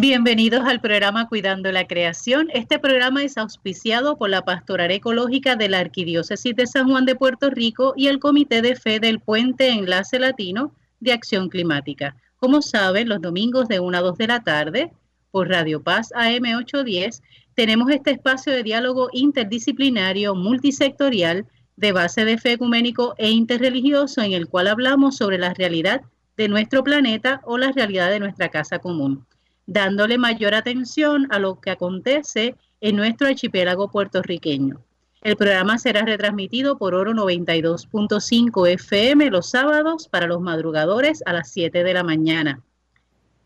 Bienvenidos al programa Cuidando la Creación. Este programa es auspiciado por la Pastoral Ecológica de la Arquidiócesis de San Juan de Puerto Rico y el Comité de Fe del Puente Enlace Latino de Acción Climática. Como saben, los domingos de 1 a 2 de la tarde, por Radio Paz AM 810, tenemos este espacio de diálogo interdisciplinario, multisectorial, de base de fe ecuménico e interreligioso, en el cual hablamos sobre la realidad de nuestro planeta o la realidad de nuestra casa común dándole mayor atención a lo que acontece en nuestro archipiélago puertorriqueño. El programa será retransmitido por Oro 92.5 FM los sábados para los madrugadores a las 7 de la mañana.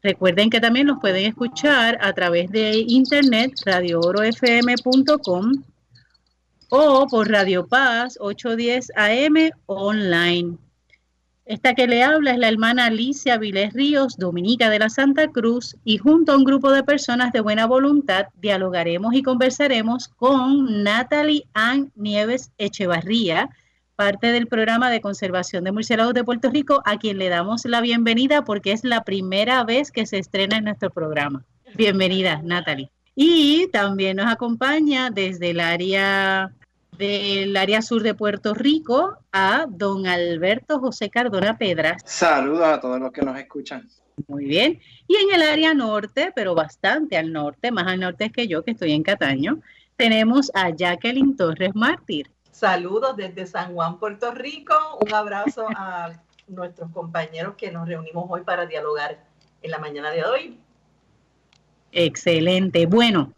Recuerden que también nos pueden escuchar a través de internet radioorofm.com o por Radio Paz 810 AM online. Esta que le habla es la hermana Alicia Viles Ríos, dominica de la Santa Cruz, y junto a un grupo de personas de buena voluntad dialogaremos y conversaremos con Natalie Ann Nieves Echevarría, parte del programa de conservación de murciélagos de Puerto Rico, a quien le damos la bienvenida porque es la primera vez que se estrena en nuestro programa. Bienvenida, Natalie. Y también nos acompaña desde el área del área sur de Puerto Rico a don Alberto José Cardona Pedras. Saludos a todos los que nos escuchan. Muy bien. Y en el área norte, pero bastante al norte, más al norte que yo, que estoy en Cataño, tenemos a Jacqueline Torres Mártir. Saludos desde San Juan, Puerto Rico. Un abrazo a nuestros compañeros que nos reunimos hoy para dialogar en la mañana de hoy. Excelente. Bueno,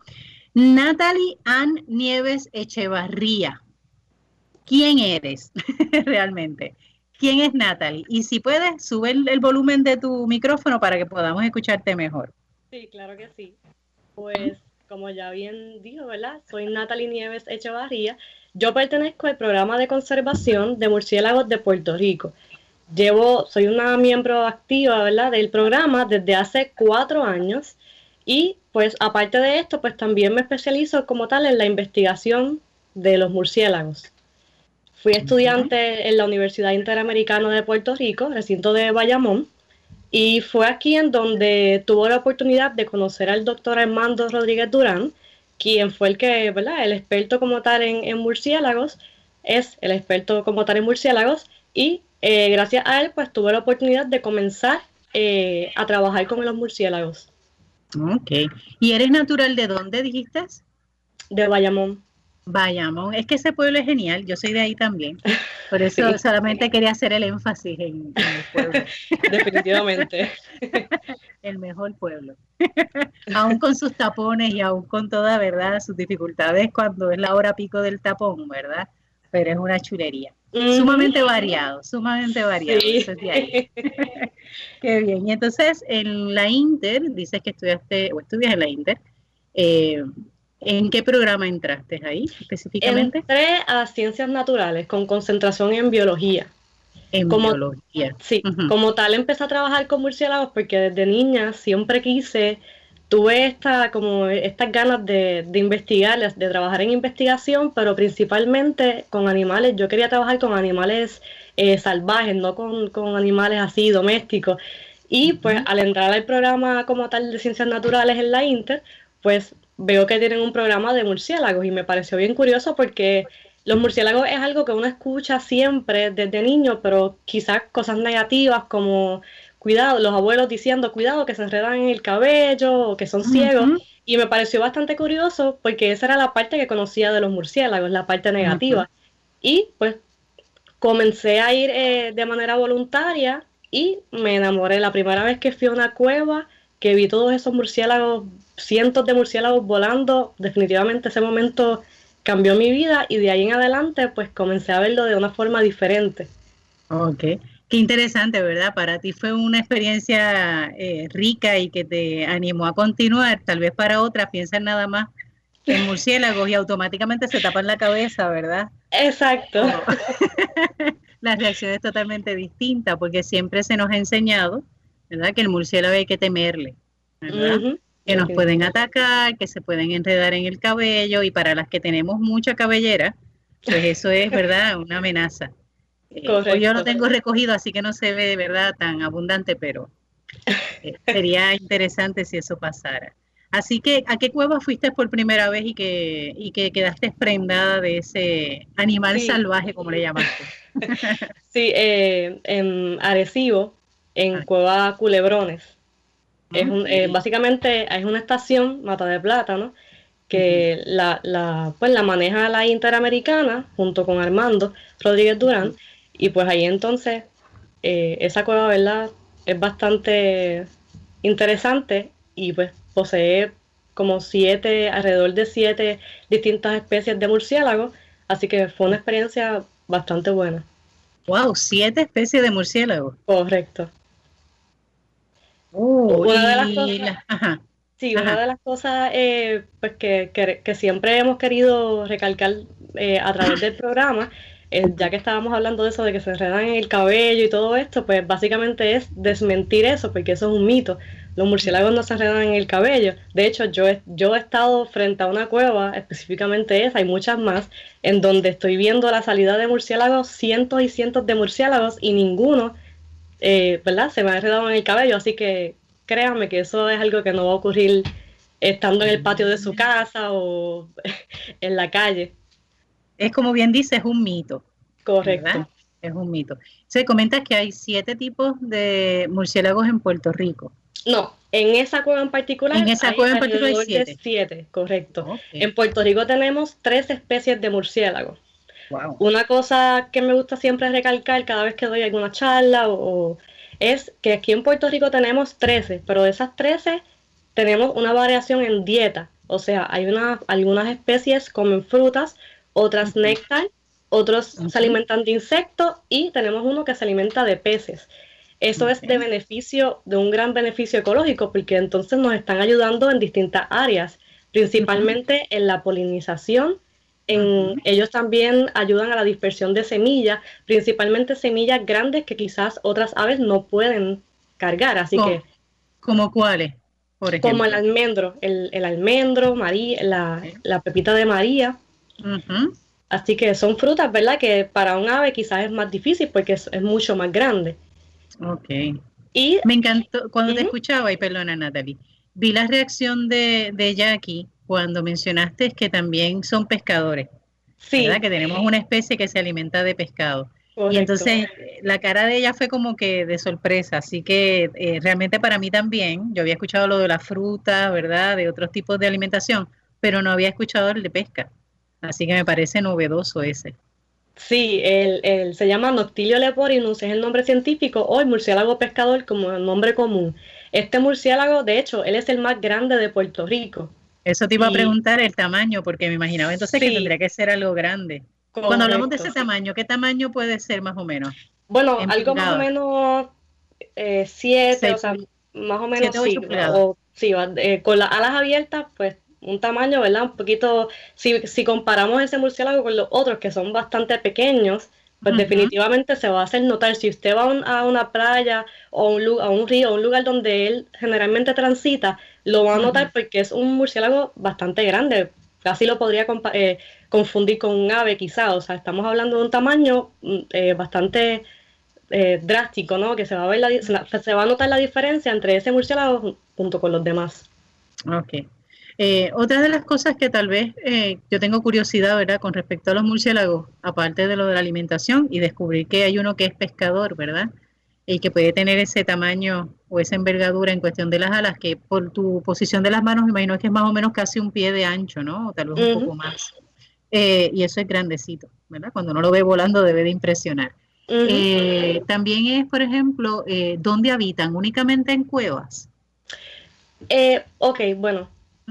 Natalie Ann Nieves Echevarría. ¿Quién eres realmente? ¿Quién es Natalie? Y si puedes, sube el, volumen de tu micrófono para que podamos escucharte mejor. Sí, claro que sí. Pues, como ya bien dijo, ¿verdad? Soy Natalie Nieves Echevarría. Yo pertenezco al programa de conservación de murciélagos de Puerto Rico. Llevo, soy una miembro activa, ¿verdad? Del programa desde hace cuatro años y pues aparte de esto, pues también me especializo como tal en la investigación de los murciélagos. Fui estudiante en la Universidad Interamericana de Puerto Rico, recinto de Bayamón, y fue aquí en donde tuve la oportunidad de conocer al doctor Armando Rodríguez Durán, quien fue el que, ¿verdad? El experto como tal en, murciélagos, es el experto como tal en murciélagos, y eh, gracias a él, pues tuve la oportunidad de comenzar eh, a trabajar con los murciélagos. Ok. ¿Y eres natural de dónde dijiste? De Bayamón. Bayamón, es que ese pueblo es genial, yo soy de ahí también. Por eso solamente quería hacer el énfasis en, el pueblo. Definitivamente. el mejor pueblo. aún con sus tapones y aún con toda verdad, sus dificultades cuando es la hora pico del tapón, ¿verdad? Pero es una chulería. Sumamente variado, sumamente variado. Qué bien. Y entonces en la Inter, dices que estudiaste o estudias en la Inter. Eh, ¿En qué programa entraste ahí específicamente? Entré a ciencias naturales con concentración en biología. En biología. Sí, como tal empecé a trabajar con murciélagos porque desde niña siempre quise tuve esta, como estas ganas de, de, investigar, de trabajar en investigación, pero principalmente con animales. Yo quería trabajar con animales eh, salvajes, no con, con, animales así domésticos. Y pues al entrar al programa como tal de ciencias naturales en la Inter, pues veo que tienen un programa de murciélagos y me pareció bien curioso porque los murciélagos es algo que uno escucha siempre desde niño, pero quizás cosas negativas como cuidado, los abuelos diciendo, cuidado, que se enredan en el cabello o que son ciegos. Y me pareció bastante curioso porque esa era la parte que conocía de los murciélagos, la parte negativa. Y pues comencé a ir eh, de manera voluntaria y me enamoré. La primera vez que fui a una cueva, que vi todos esos murciélagos, cientos de murciélagos volando, definitivamente ese momento cambió mi vida y de ahí en adelante pues comencé a verlo de una forma diferente. Ok. Qué interesante, ¿verdad? Para ti fue una experiencia eh, rica y que te animó a continuar. Tal vez para otras piensan nada más en murciélagos y automáticamente se tapan la cabeza, ¿verdad? Exacto. la reacción es totalmente distinta porque siempre se nos ha enseñado, ¿verdad? Que el murciélago hay que temerle, ¿verdad? Que nos pueden atacar, que se pueden enredar en el cabello y para las que tenemos mucha cabellera, pues eso es, ¿verdad? Una amenaza. Eh, pues yo no tengo recogido, así que no se ve verdad tan abundante, pero Eh, sería interesante si eso pasara. Así que, ¿a qué cueva fuiste por primera vez y que, y que quedaste prendada de ese animal salvaje, como le llamaste? sí, eh, en Arecibo, en ah. Cueva Culebrones. Es eh, básicamente es una estación, Mata de Plátano, que la, la, pues, la maneja la Interamericana junto con Armando Rodríguez Durán. Y pues ahí entonces, eh, esa cueva, ¿verdad? Es bastante interesante y pues posee como siete, alrededor de siete distintas especies de murciélagos. Así que fue una experiencia bastante buena. Wow, siete especies de murciélagos. Correcto. Uh, una de las cosas, sí, una de las cosas eh, pues que, siempre hemos querido recalcar eh, a través del programa, ya que estábamos hablando de eso de que se enredan en el cabello y todo esto, pues básicamente es desmentir eso, porque eso es un mito. Los murciélagos no se enredan en el cabello. De hecho, yo he, yo he estado frente a una cueva, específicamente esa, hay muchas más, en donde estoy viendo la salida de murciélagos, cientos y cientos de murciélagos, y ninguno eh, ¿verdad? Se me ha enredado en el cabello, así que créanme que eso es algo que no va a ocurrir estando en el patio de su casa o en la calle. Es como bien dice, es un mito. Correcto. Es un mito. Se comenta que hay siete tipos de murciélagos en Puerto Rico. No, en esa cueva en particular. En esa cueva en particular hay siete. correcto. En Puerto Rico tenemos tres especies de murciélagos. Una cosa que me gusta siempre recalcar cada vez que doy alguna charla o, es que aquí en Puerto Rico tenemos 13, pero de esas 13 tenemos una variación en dieta. O sea, hay una, algunas especies comen frutas, otras néctar, otros se alimentan de insectos y tenemos uno que se alimenta de peces. Eso es de beneficio, de un gran beneficio ecológico, porque entonces nos están ayudando en distintas áreas, principalmente en la polinización ellos también ayudan a la dispersión de semillas, principalmente semillas grandes que quizás otras aves no pueden cargar. Así que. ¿Como cuáles? Por Como el almendro, el, almendro, María, la, pepita de María. Así que son frutas, ¿verdad? Que para un ave quizás es más difícil porque es, mucho más grande. Ok. Y, Me encantó, cuando te escuchaba, y perdona Natalie, vi la reacción de, de Jackie cuando mencionaste que también son pescadores. Sí. ¿verdad? Que tenemos una especie que se alimenta de pescado. Y entonces la cara de ella fue como que de sorpresa, así que eh, realmente para mí también, yo había escuchado lo de la fruta, ¿verdad? De otros tipos de alimentación, pero no había escuchado el de pesca. Así que me parece novedoso ese. Sí, el, se llama Noctilio leporinus, es el nombre científico, o el murciélago pescador como el nombre común. Este murciélago, de hecho, él es el más grande de Puerto Rico. Eso te iba a preguntar el tamaño, porque me imaginaba entonces que tendría que ser algo grande. Cuando hablamos de ese tamaño, ¿qué tamaño puede ser más o menos? Bueno, algo más o menos eh, siete, o sea, más o menos sí, o, sí eh, con las alas abiertas, pues un tamaño, ¿verdad? Un poquito, si, si comparamos ese murciélago con los otros que son bastante pequeños, pues definitivamente se va a hacer notar. Si usted va a, una playa o un, a un río, o un lugar donde él generalmente transita, lo va a notar porque es un murciélago bastante grande. Casi lo podría eh, confundir con un ave quizá. O sea, estamos hablando de un tamaño mm, eh, bastante eh, drástico, ¿no? Que se va, a ver la, se va a notar la diferencia entre ese murciélago junto con los demás. Ok. Eh, otra de las cosas que tal vez eh, yo tengo curiosidad, ¿verdad? Con respecto a los murciélagos, aparte de lo de la alimentación y descubrir que hay uno que es pescador, ¿verdad? Y que puede tener ese tamaño o esa envergadura en cuestión de las alas, que por tu posición de las manos me imagino que es más o menos casi un pie de ancho, ¿no? O tal vez un poco más. Eh, y eso es grandecito, ¿verdad? Cuando uno lo ve volando debe de impresionar. también es, por ejemplo, ¿dónde habitan? ¿Únicamente en cuevas? ok, bueno,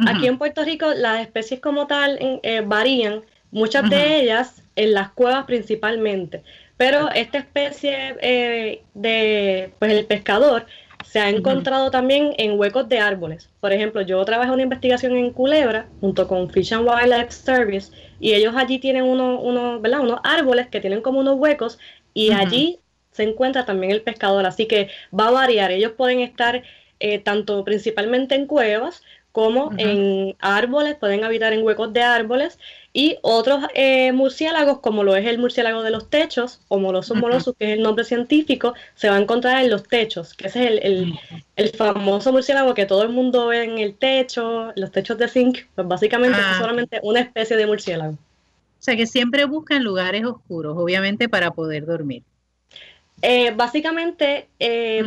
Aquí en Puerto Rico las especies como tal eh, varían, muchas de ellas en las cuevas principalmente, pero esta especie eh, de, pues el pescador se ha encontrado también en huecos de árboles. Por ejemplo, yo trabajé una investigación en Culebra junto con Fish and Wildlife Service y ellos allí tienen unos, uno, ¿verdad? unos árboles que tienen como unos huecos y allí se encuentra también el pescador. Así que va a variar. Ellos pueden estar eh, tanto principalmente en cuevas como en árboles, pueden habitar en huecos de árboles, y otros eh, murciélagos, como lo es el murciélago de los techos, o molosus molosus, que es el nombre científico, se va a encontrar en los techos, que ese es el, famoso murciélago que todo el mundo ve en el techo, los techos de zinc, pues básicamente es ah, solamente una especie de murciélago. O sea que siempre buscan lugares oscuros, obviamente para poder dormir. Eh, básicamente, eh,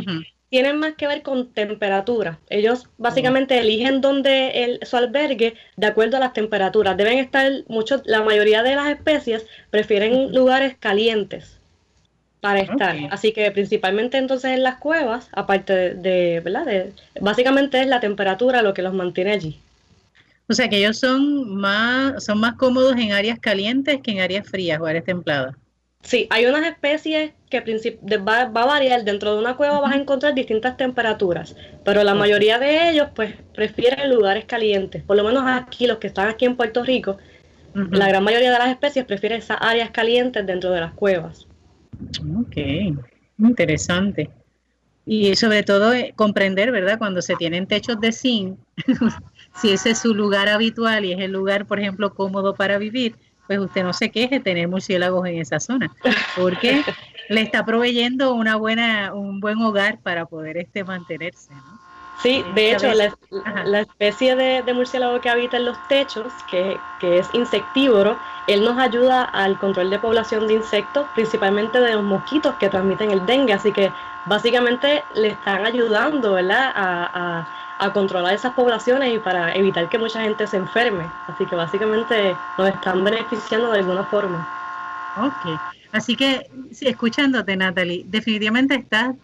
tienen más que ver con temperatura. Ellos básicamente eligen dónde el, su albergue de acuerdo a las temperaturas. Deben estar muchos, la mayoría de las especies prefieren lugares calientes para estar. Así que principalmente entonces en las cuevas, aparte de, ¿verdad? De, básicamente es la temperatura lo que los mantiene allí. O sea que ellos son más, son más cómodos en áreas calientes que en áreas frías o áreas templadas. Sí, hay unas especies que va, va, a variar. Dentro de una cueva vas a encontrar distintas temperaturas, pero la mayoría de ellos pues prefieren lugares calientes. Por lo menos aquí, los que están aquí en Puerto Rico, la gran mayoría de las especies prefieren esas áreas calientes dentro de las cuevas. Ok, interesante. Y sobre todo eh, comprender, ¿verdad? Cuando se tienen techos de zinc, si ese es su lugar habitual y es el lugar, por ejemplo, cómodo para vivir, pues usted no se queje tener murciélagos en esa zona, porque le está proveyendo una buena, un buen hogar para poder este mantenerse, Sí, de hecho, la, especie de, murciélago que habita en los techos, que, que, es insectívoro, él nos ayuda al control de población de insectos, principalmente de los mosquitos que transmiten el dengue. Así que básicamente le están ayudando ¿verdad? a a controlar esas poblaciones y para evitar que mucha gente se enferme. Así que básicamente nos están beneficiando de alguna forma. Ok, así que escuchándote Natalie, definitivamente estás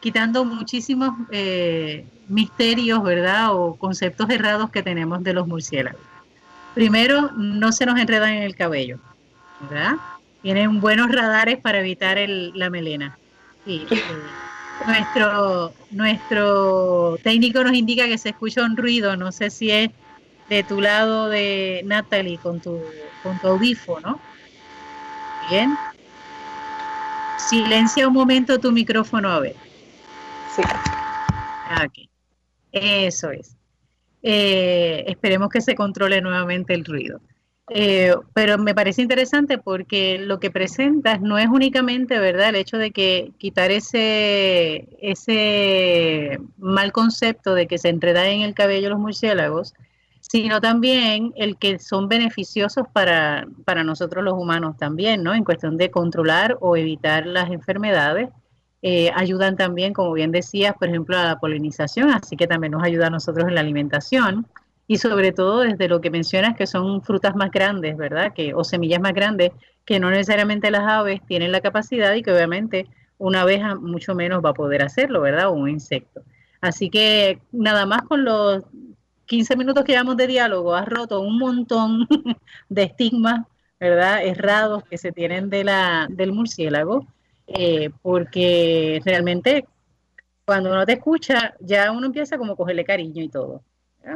quitando muchísimos eh, misterios, ¿verdad? O conceptos errados que tenemos de los murciélagos. Primero, no se nos enredan en el cabello, ¿verdad? Tienen buenos radares para evitar la melena. Sí, eh, nuestro, nuestro técnico nos indica que se escucha un ruido, no sé si es de tu lado de Natalie con tu, con tu audífono. Bien. Silencia un momento tu micrófono a ver. Sí. Aquí. Eso es. Eh, esperemos que se controle nuevamente el ruido. Eh, pero me parece interesante porque lo que presentas no es únicamente, ¿verdad?, el hecho de que quitar ese, ese mal concepto de que se enredan en el cabello los murciélagos, sino también el que son beneficiosos para, para nosotros los humanos también, ¿no? En cuestión de controlar o evitar las enfermedades. Eh, ayudan también, como bien decías, por ejemplo, a la polinización, así que también nos ayuda a nosotros en la alimentación y sobre todo desde lo que mencionas que son frutas más grandes, ¿verdad? Que, o semillas más grandes, que no necesariamente las aves tienen la capacidad y que obviamente una abeja mucho menos va a poder hacerlo, ¿verdad? O un insecto. Así que nada más con los 15 minutos que llevamos de diálogo, has roto un montón de estigmas, ¿verdad? Errados que se tienen de la, del murciélago, eh, porque realmente cuando uno te escucha, ya uno empieza como a cogerle cariño y todo.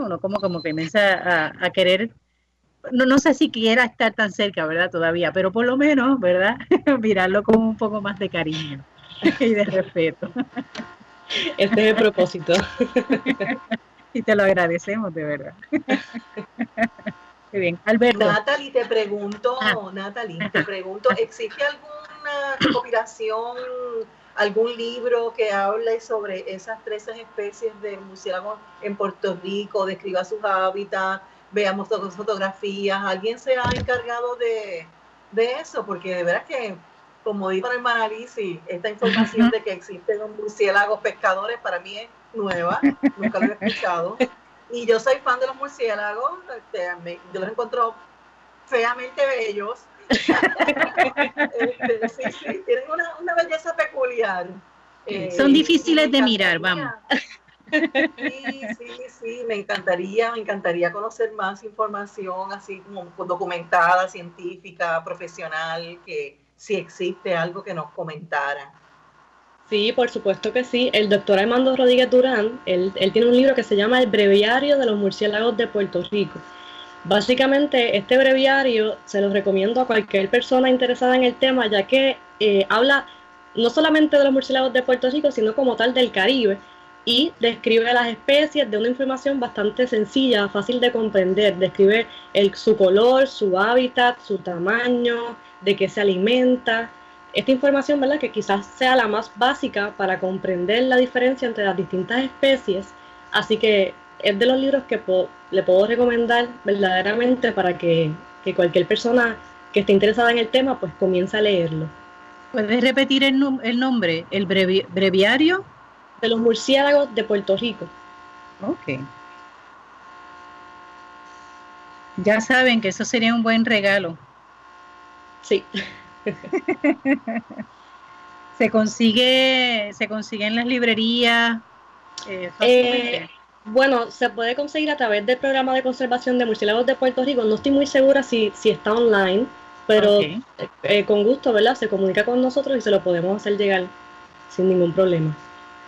Uno como, como que comienza a, querer, no, no sé si quiera estar tan cerca, ¿verdad? Todavía, pero por lo menos, ¿verdad? Mirarlo con un poco más de cariño y de respeto. Este es el propósito. y te lo agradecemos, de verdad. Muy bien, Alberto. Natalie, te pregunto, ah. Natalie, te pregunto, ¿existe alguna recopilación algún libro que hable sobre esas tres especies de murciélagos en Puerto Rico, describa sus hábitats, veamos fotografías, alguien se ha encargado de, eso, porque de verdad que, como dijo el Manalisi, esta información de que existen los murciélagos pescadores para mí es nueva, nunca lo he escuchado. Y yo soy fan de los murciélagos, este, yo los encuentro feamente bellos, este, sí, sí, tienen una, belleza peculiar. Son eh, difíciles de mirar, vamos. Sí, sí, sí, me encantaría, me encantaría conocer más información así como documentada, científica, profesional, que si existe algo que nos comentara. Sí, por supuesto que sí. El doctor Armando Rodríguez Durán, él, él tiene un libro que se llama El Breviario de los Murciélagos de Puerto Rico. Básicamente, este breviario se lo recomiendo a cualquier persona interesada en el tema, ya que eh, habla no solamente de los murciélagos de Puerto Rico, sino como tal del Caribe, y describe las especies de una información bastante sencilla, fácil de comprender. Describe su color, su hábitat, su tamaño, de qué se alimenta. Esta información, ¿verdad? Que quizás sea la más básica para comprender la diferencia entre las distintas especies. Así que es de los libros que le puedo recomendar verdaderamente para que, que, cualquier persona que esté interesada en el tema, pues comience a leerlo. ¿Puedes repetir el, el nombre? ¿El breviario? de los murciélagos de Puerto Rico. Ok. Ya saben que eso sería un buen regalo. Sí. se consigue, se consigue en las librerías. Eh, eh, bueno, se puede conseguir a través del programa de conservación de murciélagos de Puerto Rico. No estoy muy segura si, si está online, pero eh, con gusto, ¿verdad? Se comunica con nosotros y se lo podemos hacer llegar sin ningún problema.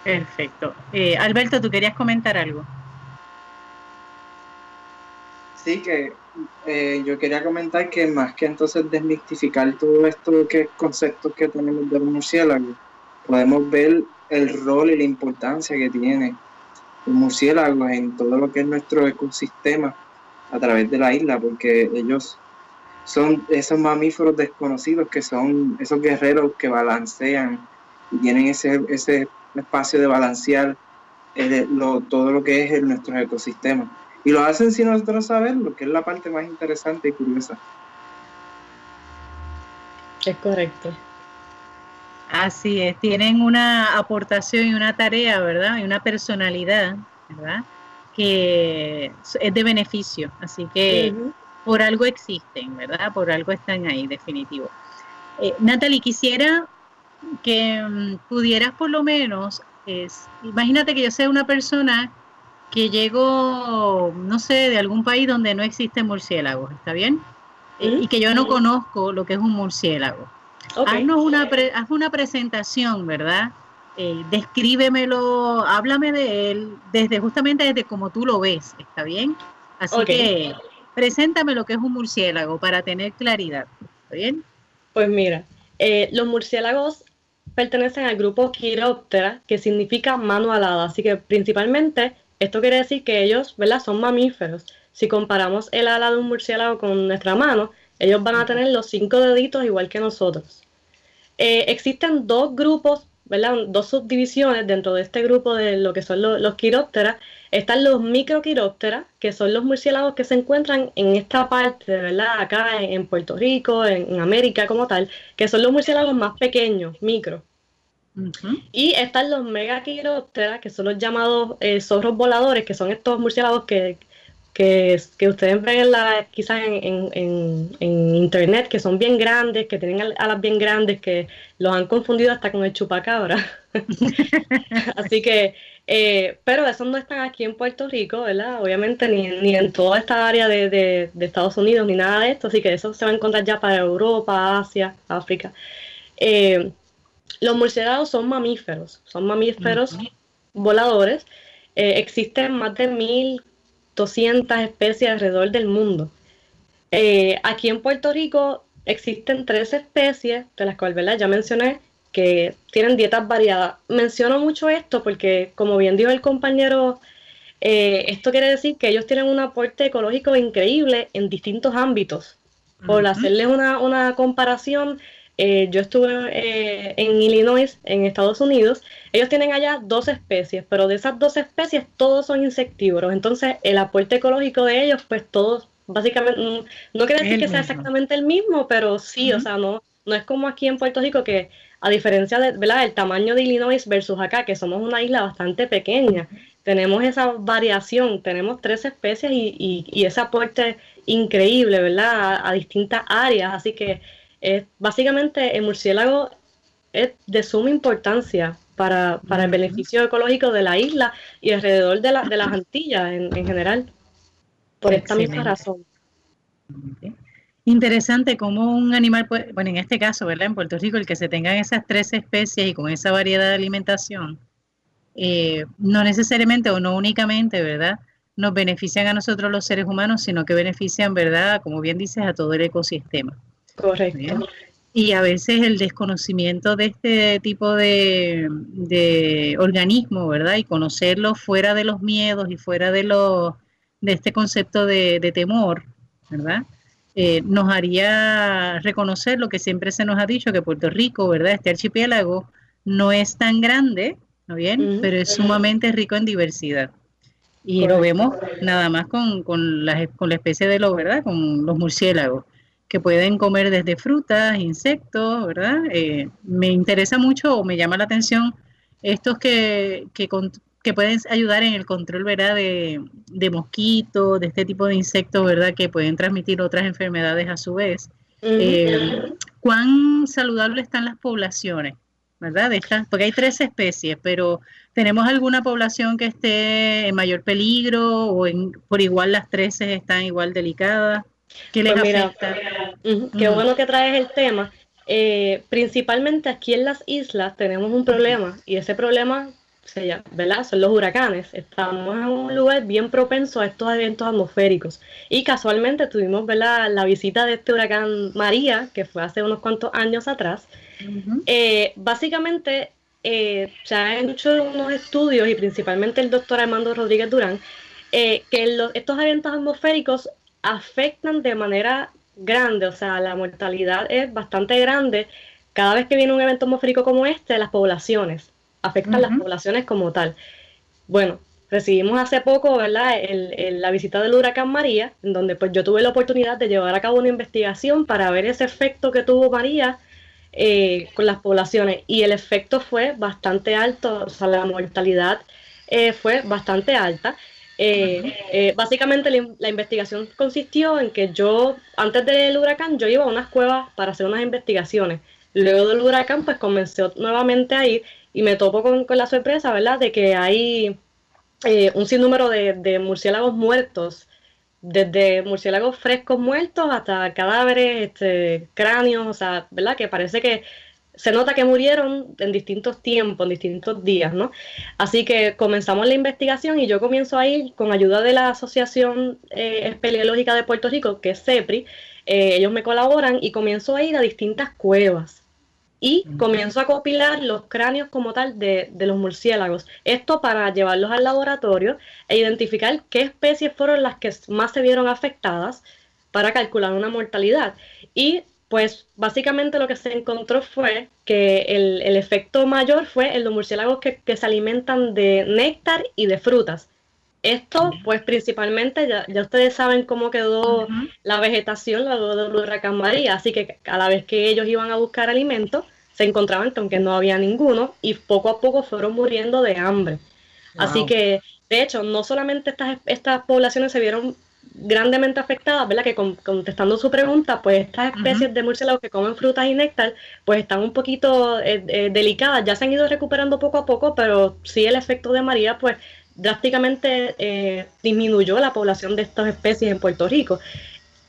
Perfecto. Eh, Alberto, ¿tú querías comentar algo? Sí, que eh, yo quería comentar que más que entonces desmitificar todo esto que conceptos que tenemos del murciélago, podemos ver el rol y la importancia que tiene el murciélago en todo lo que es nuestro ecosistema a través de la isla, porque ellos son esos mamíferos desconocidos que son esos guerreros que balancean y tienen ese, ese espacio de balancear eh, todo lo que es nuestro ecosistema. Y lo hacen sin nosotros saberlo, que es la parte más interesante y curiosa. Es correcto. Así es, tienen una aportación y una tarea, ¿verdad? Y una personalidad, ¿verdad? Que es de beneficio. Así que por algo existen, ¿verdad? Por algo están ahí, definitivo. Eh, Natalie, quisiera que mm, pudieras por lo menos, es, imagínate que yo sea una persona que llego, no sé, de algún país donde no existen murciélagos, ¿está bien? Eh, y que yo no conozco lo que es un murciélago. Haznos una, haz una presentación, ¿verdad? Eh, descríbemelo, háblame de él desde justamente desde como tú lo ves, ¿está bien? Así que preséntame lo que es un murciélago para tener claridad, ¿está bien? Pues mira, eh, los murciélagos pertenecen al grupo Chiroptera, que significa mano alada. Así que principalmente esto quiere decir que ellos, ¿verdad? Son mamíferos. Si comparamos el ala de un murciélago con nuestra mano, ellos van a tener los cinco deditos igual que nosotros. Eh, existen dos grupos, ¿verdad? Dos subdivisiones dentro de este grupo de lo que son los, los quirópteras. Están los microquirópteras, que son los murciélagos que se encuentran en esta parte, ¿verdad? Acá en, Puerto Rico, en, América como tal, que son los murciélagos más pequeños, micro. Y están los megaquirópteras, que son los llamados eh, zorros voladores, que son estos murciélagos que, que, ustedes ven la, quizás en, en, internet, que son bien grandes, que tienen alas bien grandes, que los han confundido hasta con el chupacabra. Así que eh, pero esos no están aquí en Puerto Rico, ¿verdad? Obviamente ni, ni en toda esta área de, de, Estados Unidos ni nada de esto, así que eso se va a encontrar ya para Europa, Asia, África. Eh, los murciélagos son mamíferos, son mamíferos voladores. Eh, existen más de 1.200 especies alrededor del mundo. aquí en Puerto Rico existen tres especies, de las cuales ¿verdad? ya mencioné que tienen dietas variadas. Menciono mucho esto porque, como bien dijo el compañero, eh, esto quiere decir que ellos tienen un aporte ecológico increíble en distintos ámbitos. Por hacerles una, comparación, eh, yo estuve eh, en Illinois, en Estados Unidos, ellos tienen allá dos especies, pero de esas dos especies todos son insectívoros. Entonces, el aporte ecológico de ellos, pues todos, básicamente, mm, no quiere decir que sea exactamente el mismo, pero sí, o sea, no, no es como aquí en Puerto Rico que a diferencia de, ¿verdad? El tamaño de Illinois versus acá, que somos una isla bastante pequeña, tenemos esa variación, tenemos tres especies y, ese aporte increíble, ¿verdad? A, distintas áreas, así que básicamente el murciélago es de suma importancia para, el beneficio ecológico de la isla y alrededor de, de las Antillas en, general, por esta misma razón. Interesante cómo un animal, bueno, en este caso, ¿verdad? En Puerto Rico, el que se tengan esas tres especies y con esa variedad de alimentación, eh, no necesariamente o no únicamente, ¿verdad? Nos benefician a nosotros los seres humanos, sino que benefician, ¿verdad? Como bien dices, a todo el ecosistema. Correcto. y a veces el desconocimiento de este tipo de, de organismo, ¿verdad? Y conocerlo fuera de los miedos y fuera de, lo, de este concepto de, temor, ¿verdad? Eh, nos haría reconocer lo que siempre se nos ha dicho, que Puerto Rico, ¿verdad? Este archipiélago no es tan grande, ¿no bien? Pero es sumamente rico en diversidad. Y lo vemos nada más con, con, la, con la especie de lo, ¿verdad? Con los murciélagos, que pueden comer desde frutas, insectos, ¿verdad? Eh, me interesa mucho o me llama la atención estos que, que, que pueden ayudar en el control, ¿verdad? De, de, mosquitos, de este tipo de insectos, ¿verdad? Que pueden transmitir otras enfermedades a su vez. Eh, ¿Cuán saludables están las poblaciones? ¿verdad? De porque hay tres especies, pero ¿tenemos alguna población que esté en mayor peligro o en, por igual las tres están igual delicadas? ¿Qué les pues afecta? qué bueno que traes el tema. Eh, principalmente aquí en las islas tenemos un problema y ese problema se llama, ¿verdad? Son los huracanes. Estamos en un lugar bien propenso a estos eventos atmosféricos. Y casualmente tuvimos ¿verdad? la visita de este huracán María, que fue hace unos cuantos años atrás, eh, básicamente, eh, se han hecho unos estudios, y principalmente el doctor Armando Rodríguez Durán, eh, que estos eventos atmosféricos afectan de manera grande, o sea, la mortalidad es bastante grande cada vez que viene un evento atmosférico como este, las poblaciones, afectan las poblaciones como tal. Bueno, recibimos hace poco, ¿verdad?, la visita del huracán María, en donde pues yo tuve la oportunidad de llevar a cabo una investigación para ver ese efecto que tuvo María eh, con las poblaciones y el efecto fue bastante alto, o sea, la mortalidad eh, fue bastante alta. Eh, básicamente la, investigación consistió en que yo, antes del huracán, yo iba a unas cuevas para hacer unas investigaciones. Luego del huracán, pues comencé nuevamente a ir y me topo con, la sorpresa, ¿verdad?, de que hay un sinnúmero de, de murciélagos muertos desde murciélagos frescos muertos hasta cadáveres, este, cráneos, o sea, ¿verdad? Que parece que se nota que murieron en distintos tiempos, en distintos días, ¿no? Así que comenzamos la investigación y yo comienzo a ir con ayuda de la Asociación eh, Espeleológica de Puerto Rico, que es CEPRI, eh, ellos me colaboran y comienzo a ir a distintas cuevas y comienzo a copilar los cráneos como tal de, los murciélagos. Esto para llevarlos al laboratorio e identificar qué especies fueron las que más se vieron afectadas para calcular una mortalidad. Y pues básicamente lo que se encontró fue que el, efecto mayor fue en los murciélagos que, se alimentan de néctar y de frutas. Esto, pues principalmente, ya, ustedes saben cómo quedó la vegetación luego del huracán María, así que cada vez que ellos iban a buscar alimento, se encontraban con que no había ninguno y poco a poco fueron muriendo de hambre. Así que, de hecho, no solamente estas, estas poblaciones se vieron grandemente afectadas, ¿verdad? Que contestando su pregunta, pues estas especies de murciélagos que comen frutas y néctar, pues están un poquito eh, eh, delicadas, ya se han ido recuperando poco a poco, pero sí el efecto de María, pues drásticamente eh, disminuyó la población de estas especies en Puerto Rico.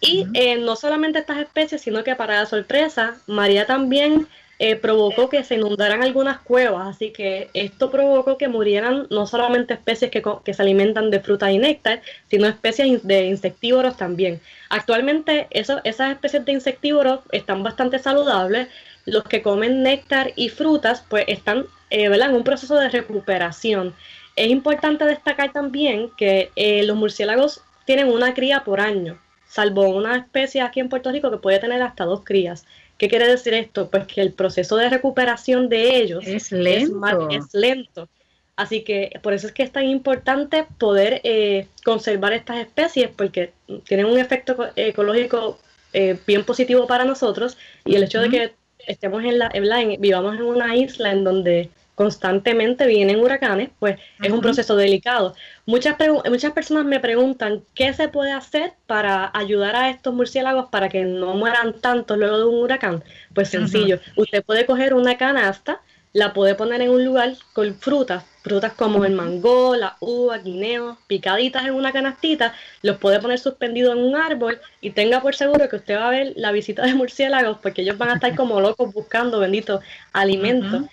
Y no solamente estas especies, sino que para la sorpresa, María también eh, provocó que se inundaran algunas cuevas, así que esto provocó que murieran no solamente especies que, se alimentan de fruta y néctar, sino especies de insectívoros también. Actualmente esas especies de insectívoros están bastante saludables, los que comen néctar y frutas pues están eh, en un proceso de recuperación. Es importante destacar también que eh, los murciélagos tienen una cría por año, salvo una especie aquí en Puerto Rico que puede tener hasta dos crías. ¿Qué quiere decir esto? Pues que el proceso de recuperación de ellos es lento. Es, lento. Así que por eso es que es tan importante poder eh, conservar estas especies porque tienen un efecto ecológico eh, bien positivo para nosotros y el hecho de que estemos en la, en, vivamos en una isla en donde constantemente vienen huracanes, pues es un proceso delicado. Muchas, muchas personas me preguntan qué se puede hacer para ayudar a estos murciélagos para que no mueran tanto luego de un huracán. Pues sencillo, usted puede coger una canasta, la puede poner en un lugar con frutas, frutas como el mango, la uva, guineo, picaditas en una canastita, los puede poner suspendidos en un árbol y tenga por seguro que usted va a ver la visita de murciélagos porque ellos van a estar como locos buscando benditos alimentos.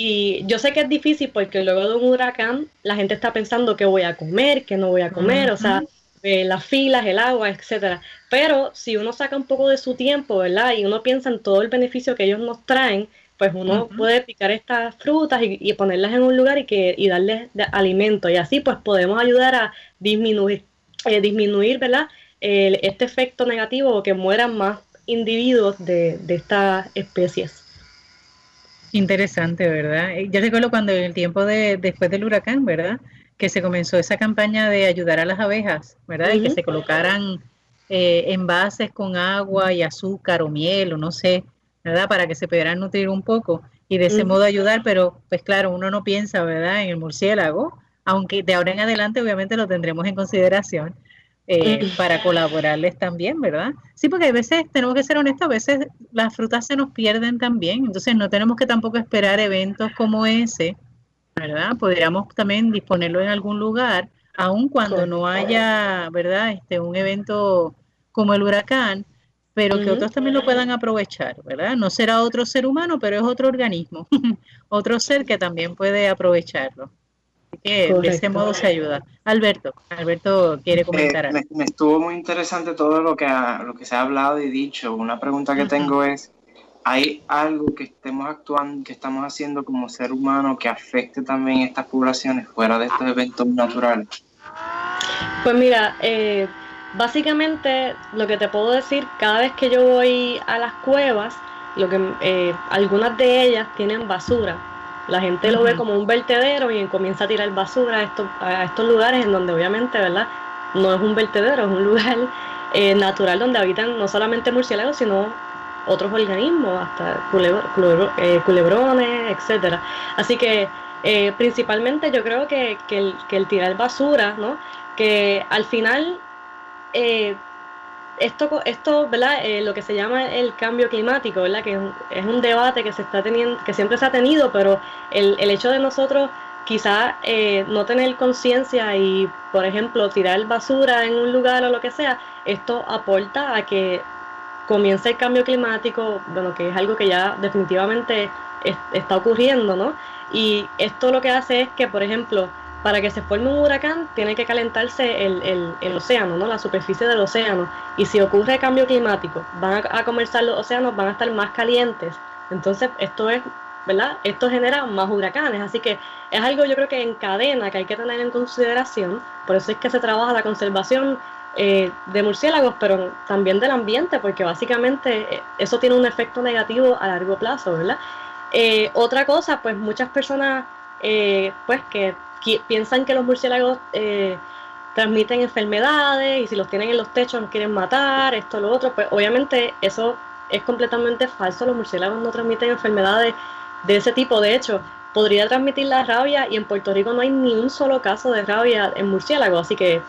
Y yo sé que es difícil porque luego de un huracán la gente está pensando qué voy a comer, qué no voy a comer, o sea, eh, las filas, el agua, etcétera. Pero si uno saca un poco de su tiempo, ¿verdad? Y uno piensa en todo el beneficio que ellos nos traen, pues uno puede picar estas frutas y, ponerlas en un lugar y que y darles alimento y así pues podemos ayudar a disminuir eh, disminuir, ¿verdad? este efecto negativo o que mueran más individuos de, de estas especies. Interesante, ¿verdad? Eh, yo recuerdo cuando en el tiempo de después del huracán, ¿verdad? Que se comenzó esa campaña de ayudar a las abejas, ¿verdad? Y que se colocaran eh, envases con agua y azúcar o miel o no sé, ¿verdad? Para que se pudieran nutrir un poco y de ese modo ayudar, pero pues claro, uno no piensa, ¿verdad? En el murciélago, aunque de ahora en adelante obviamente lo tendremos en consideración, eh, para colaborarles también, ¿verdad? Sí, porque a veces, tenemos que ser honestos, a veces las frutas se nos pierden también, entonces no tenemos que tampoco esperar eventos como ese, ¿verdad? Podríamos también disponerlo en algún lugar, aun cuando no haya, ¿verdad? Este, un evento como el huracán, pero que otros también lo puedan aprovechar, ¿verdad? No será otro ser humano, pero es otro organismo, otro ser que también puede aprovecharlo que de ese modo se ayuda. Alberto, Alberto quiere comentar Me, estuvo muy interesante todo lo que, lo que se ha hablado y dicho. Una pregunta que tengo es, ¿hay algo que estemos actuando, que estamos haciendo como ser humano que afecte también estas poblaciones fuera de estos eventos naturales? Pues mira, eh, básicamente lo que te puedo decir, cada vez que yo voy a las cuevas, lo que eh, algunas de ellas tienen basura la gente lo ve como un vertedero y comienza a tirar basura a estos, a estos lugares en donde obviamente, ¿verdad? No es un vertedero, es un lugar eh, natural donde habitan no solamente murciélagos, sino otros organismos, hasta eh, culebrones, etcétera. Así que eh, principalmente yo creo que, el, que, el, tirar basura, ¿no? Que al final esto, esto ¿verdad? Eh, lo que se llama el cambio climático, ¿verdad? Que es un, debate que se está teniendo, que siempre se ha tenido, pero el, hecho de nosotros quizás eh, no tener conciencia y, por ejemplo, tirar basura en un lugar o lo que sea, esto aporta a que comience el cambio climático, bueno, que es algo que ya definitivamente está ocurriendo, ¿no? Y esto lo que hace es que, por ejemplo, para que se forme un huracán tiene que calentarse el, el, océano, ¿no? la superficie del océano. Y si ocurre cambio climático, van a, comenzar los océanos, van a estar más calientes. Entonces, esto es, ¿verdad? Esto genera más huracanes. Así que es algo yo creo que en cadena que hay que tener en consideración. Por eso es que se trabaja la conservación eh, de murciélagos, pero también del ambiente, porque básicamente eh, eso tiene un efecto negativo a largo plazo, ¿verdad? Eh, otra cosa, pues muchas personas, pues que piensan que los murciélagos eh, transmiten enfermedades y si los tienen en los techos nos quieren matar, esto, lo otro. Pues obviamente eso es completamente falso. Los murciélagos no transmiten enfermedades de ese tipo. De hecho, podría transmitir la rabia y en Puerto Rico no hay ni un solo caso de rabia en murciélago. Así que,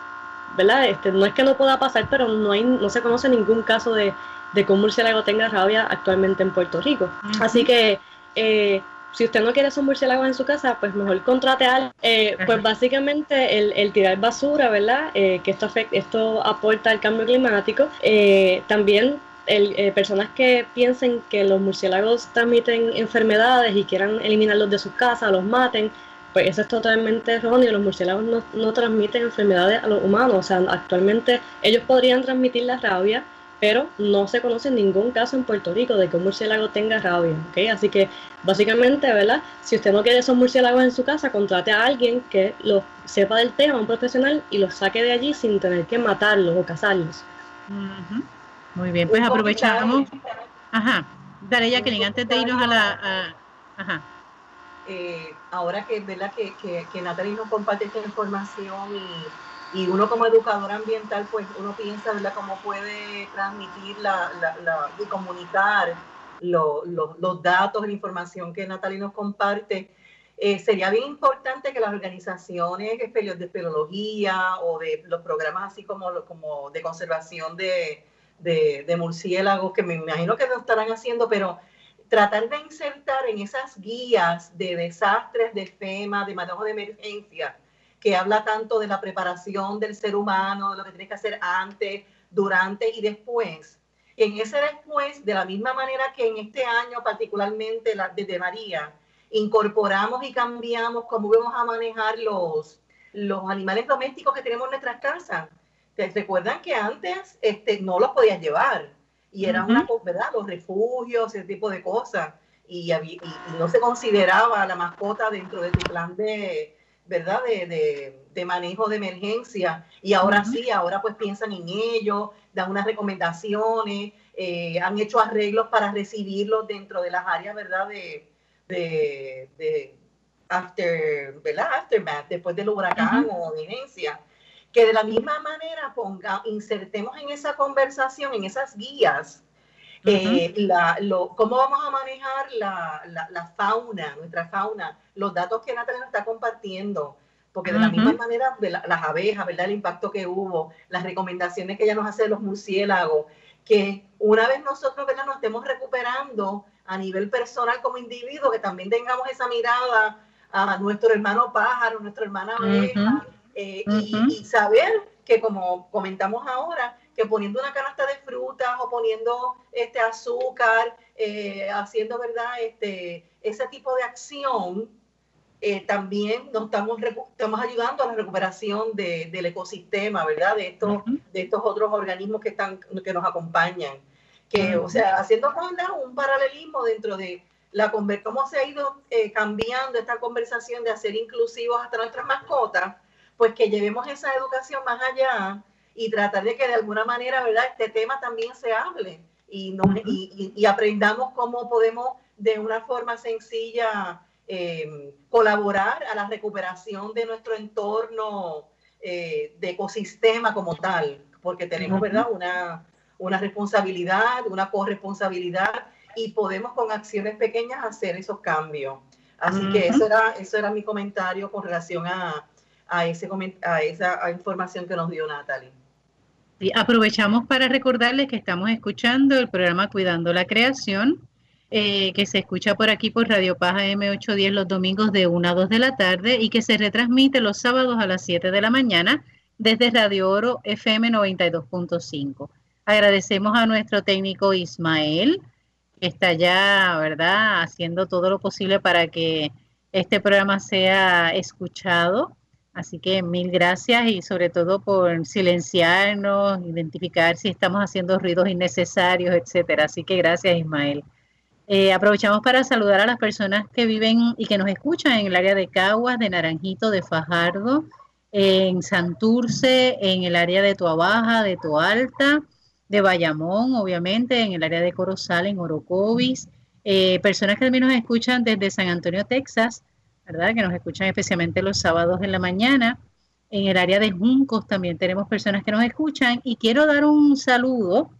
¿verdad? Este, no es que no pueda pasar, pero no, hay, no se conoce ningún caso de, de que un murciélago tenga rabia actualmente en Puerto Rico. Así que eh, si usted no quiere esos murciélagos en su casa, pues mejor contrate a eh, Pues básicamente el, tirar basura, ¿verdad? Eh, que esto, afecta, esto aporta al cambio climático. Eh, también el, eh, personas que piensen que los murciélagos transmiten enfermedades y quieran eliminarlos de sus casas, los maten, pues eso es totalmente erróneo. Los murciélagos no, no transmiten enfermedades a los humanos. O sea, actualmente ellos podrían transmitir la rabia, pero no se conoce ningún caso en Puerto Rico de que un murciélago tenga rabia, ¿ok? Así que básicamente, ¿verdad? Si usted no quiere esos murciélagos en su casa, contrate a alguien que lo sepa del tema, un profesional, y los saque de allí sin tener que matarlos o cazarlos. Muy bien, pues aprovechamos. Ajá, dale Jacqueline, antes de irnos a la... Ajá. Eh, ahora que, ¿verdad? Que, que, que Natalie nos comparte esta información y y uno como educador ambiental, pues uno piensa, ¿verdad?, cómo puede transmitir la, la, y comunicar los datos, la información que Natalie nos comparte. Eh, sería bien importante que las organizaciones de espeleología o de los programas así como, como de conservación de, de, de murciélagos, que me imagino que lo estarán haciendo, pero tratar de insertar en esas guías de desastres, de FEMA, de manejo de emergencia, que habla tanto de la preparación del ser humano, de lo que tiene que hacer antes, durante y después. En ese después, de la misma manera que en este año, particularmente la, desde María, incorporamos y cambiamos cómo vamos a manejar los, los animales domésticos que tenemos en nuestras casas. recuerdan que antes este, no los podías llevar y eran una, ¿verdad? Los refugios, ese tipo de cosas. Y, y, no se consideraba la mascota dentro de tu plan de, ¿verdad? De, de, manejo de emergencia. Y ahora sí, ahora pues piensan en ello, dan unas recomendaciones, eh, han hecho arreglos para recibirlos dentro de las áreas, ¿verdad? De, de, after, ¿verdad? Aftermath, después del huracán o emergencia que de la misma manera ponga, insertemos en esa conversación, en esas guías, eh, la, lo, cómo vamos a manejar la, la, fauna, nuestra fauna, los datos que Natalia nos está compartiendo, porque de la misma manera, de las abejas, ¿verdad? El impacto que hubo, las recomendaciones que ella nos hace de los murciélagos, que una vez nosotros, ¿verdad? Nos estemos recuperando a nivel personal como individuo, que también tengamos esa mirada a nuestro hermano pájaro, nuestra hermana abeja, eh, y, saber que como comentamos ahora, que poniendo una canasta de frutas o poniendo este azúcar, eh, haciendo verdad este ese tipo de acción, eh, también nos estamos, estamos ayudando a la recuperación del ecosistema, ¿verdad? De estos, de estos otros organismos que, están, que nos acompañan. Que, O sea, haciendo un paralelismo dentro de la cómo se ha ido cambiando esta conversación de hacer inclusivos hasta nuestras mascotas, pues que llevemos esa educación más allá y tratar de que de alguna manera, ¿verdad?, este tema también se hable y, y, aprendamos cómo podemos de una forma sencilla em, colaborar a la recuperación de nuestro entorno eh, de ecosistema como tal, porque tenemos, ¿verdad?, una, una responsabilidad, una corresponsabilidad y podemos con acciones pequeñas hacer esos cambios. Así que eso era, eso era mi comentario con relación a, a, ese, a esa información que nos dio Natalie. Y aprovechamos para recordarles que estamos escuchando el programa Cuidando la Creación, eh, que se escucha por aquí por Radio Paja M810 los domingos de 1 a 2 de la tarde y que se retransmite los sábados a las 7 de la mañana desde Radio Oro FM 92.5. Agradecemos a nuestro técnico Ismael, que está ya, ¿verdad?, haciendo todo lo posible para que este programa sea escuchado Así que mil gracias y sobre todo por silenciarnos, identificar si estamos haciendo ruidos innecesarios, etcétera. Así que gracias, Ismael. Eh, aprovechamos para saludar a las personas que viven y que nos escuchan en el área de Caguas, de Naranjito, de Fajardo, en Santurce, en el área de Tuabaja, de Toalta, de Bayamón, obviamente, en el área de Corozal, en Orocovis. Eh, personas que también nos escuchan desde San Antonio, Texas, que nos escuchan especialmente los sábados en la mañana. En el área de Juncos también tenemos personas que nos escuchan y quiero dar un saludo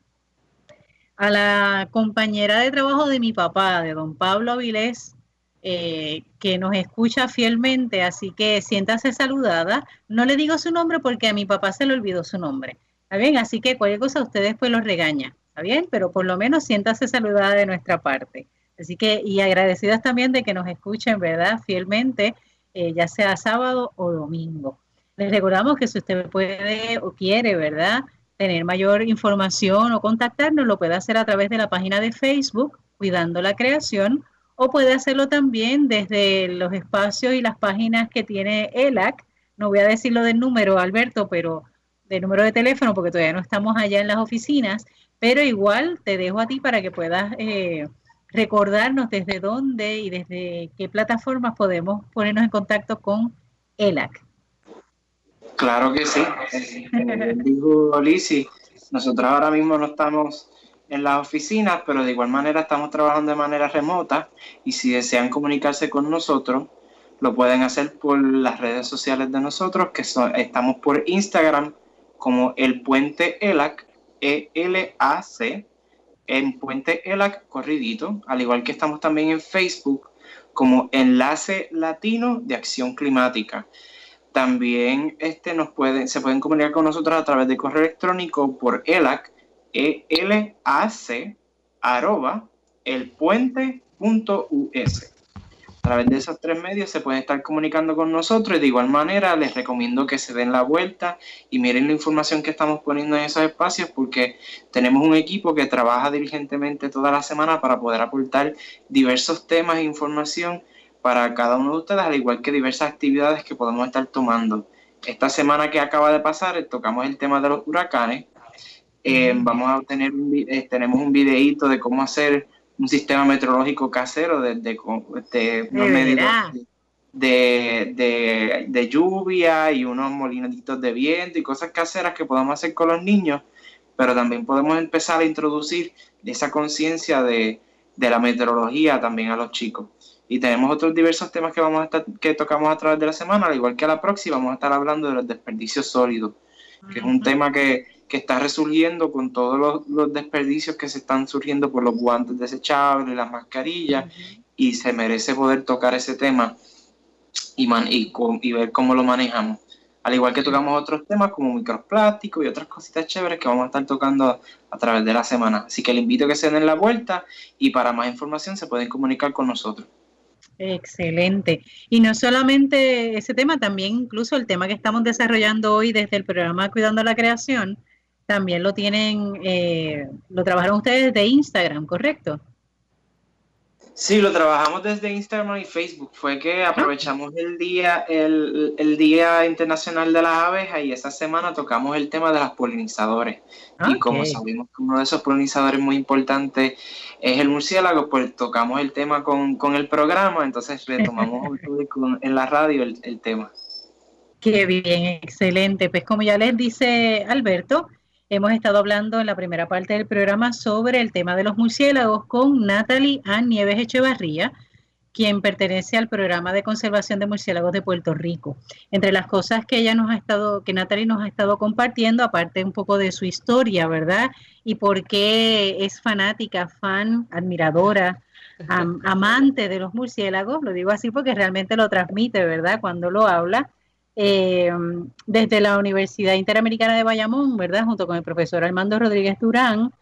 a la compañera de trabajo de mi papá, de don Pablo Avilés, eh, que nos escucha fielmente, así que siéntase saludada. No le digo su nombre porque a mi papá se le olvidó su nombre. ¿Está bien? Así que cualquier cosa ustedes pues los regaña. ¿Está bien? Pero por lo menos siéntase saludada de nuestra parte. Así que, y agradecidas también de que nos escuchen, ¿verdad? Fielmente, eh, ya sea sábado o domingo. Les recordamos que si usted puede o quiere, ¿verdad? Tener mayor información o contactarnos, lo puede hacer a través de la página de Facebook, Cuidando la Creación, o puede hacerlo también desde los espacios y las páginas que tiene ELAC. No voy a decirlo del número, Alberto, pero del número de teléfono, porque todavía no estamos allá en las oficinas, pero igual te dejo a ti para que puedas eh, recordarnos desde dónde y desde qué plataformas podemos ponernos en contacto con ELAC. Claro que sí. Eh, digo, Lisi, nosotros ahora mismo no estamos en las oficinas, pero de igual manera estamos trabajando de manera remota y si desean comunicarse con nosotros, lo pueden hacer por las redes sociales de nosotros, que son, estamos por Instagram como el puente ELAC, E-L-A-C, en Puente ELAC Corridito, al igual que estamos también en Facebook como Enlace Latino de Acción Climática. También este, nos pueden, se pueden comunicar con nosotros a través de correo electrónico por ELAC, e -L -A -C, arroba, elpuente.us. A través de esos tres medios se pueden estar comunicando con nosotros y de igual manera les recomiendo que se den la vuelta y miren la información que estamos poniendo en esos espacios porque tenemos un equipo que trabaja diligentemente toda la semana para poder aportar diversos temas e información para cada uno de ustedes, al igual que diversas actividades que podemos estar tomando esta semana que acaba de pasar tocamos el tema de los huracanes. vamos a tener tenemos un videíto de cómo hacer un sistema meteorológico casero desde de, de, de, de, de, lluvia y unos molinitos de viento y cosas caseras que podamos hacer con los niños, pero también podemos empezar a introducir esa conciencia de, la meteorología también a los chicos. Y tenemos otros diversos temas que vamos a estar, que tocamos a través de la semana, al igual que a la próxima, vamos a estar hablando de los desperdicios sólidos, que es un tema que, está resurgiendo con todos los, desperdicios que se están surgiendo por los guantes desechables, las mascarillas, y se merece poder tocar ese tema y, y, ver cómo lo manejamos. Al igual que tocamos otros temas como microplásticos y otras cositas chéveres que vamos a estar tocando a, través de la semana. Así que le invito a que se den la vuelta y para más información se pueden comunicar con nosotros. Excelente. Y no solamente ese tema, también incluso el tema que estamos desarrollando hoy desde el programa Cuidando la Creación, también lo tienen, eh, lo trabajaron ustedes de Instagram, ¿correcto? Sí, lo trabajamos desde Instagram y Facebook. Fue que aprovechamos el día, el, Día Internacional de las Abejas y esa semana tocamos el tema de las polinizadores. Y como sabemos que uno de esos polinizadores muy importantes es el murciélago, pues tocamos el tema con, el programa, entonces retomamos en la radio el, el tema. Qué bien, excelente. Pues como ya les dice Alberto, Hemos estado hablando en la primera parte del programa sobre el tema de los murciélagos con Natalie A. Nieves Echevarría, quien pertenece al programa de conservación de murciélagos de Puerto Rico. Entre las cosas que ella nos ha estado, que Natalie nos ha estado compartiendo, aparte un poco de su historia, ¿verdad? Y por qué es fanática, fan, admiradora, amante de los murciélagos, lo digo así porque realmente lo transmite, ¿verdad? Cuando lo habla. Eh, desde la Universidad Interamericana de Bayamón, ¿verdad? Junto con el profesor Armando Rodríguez Durán,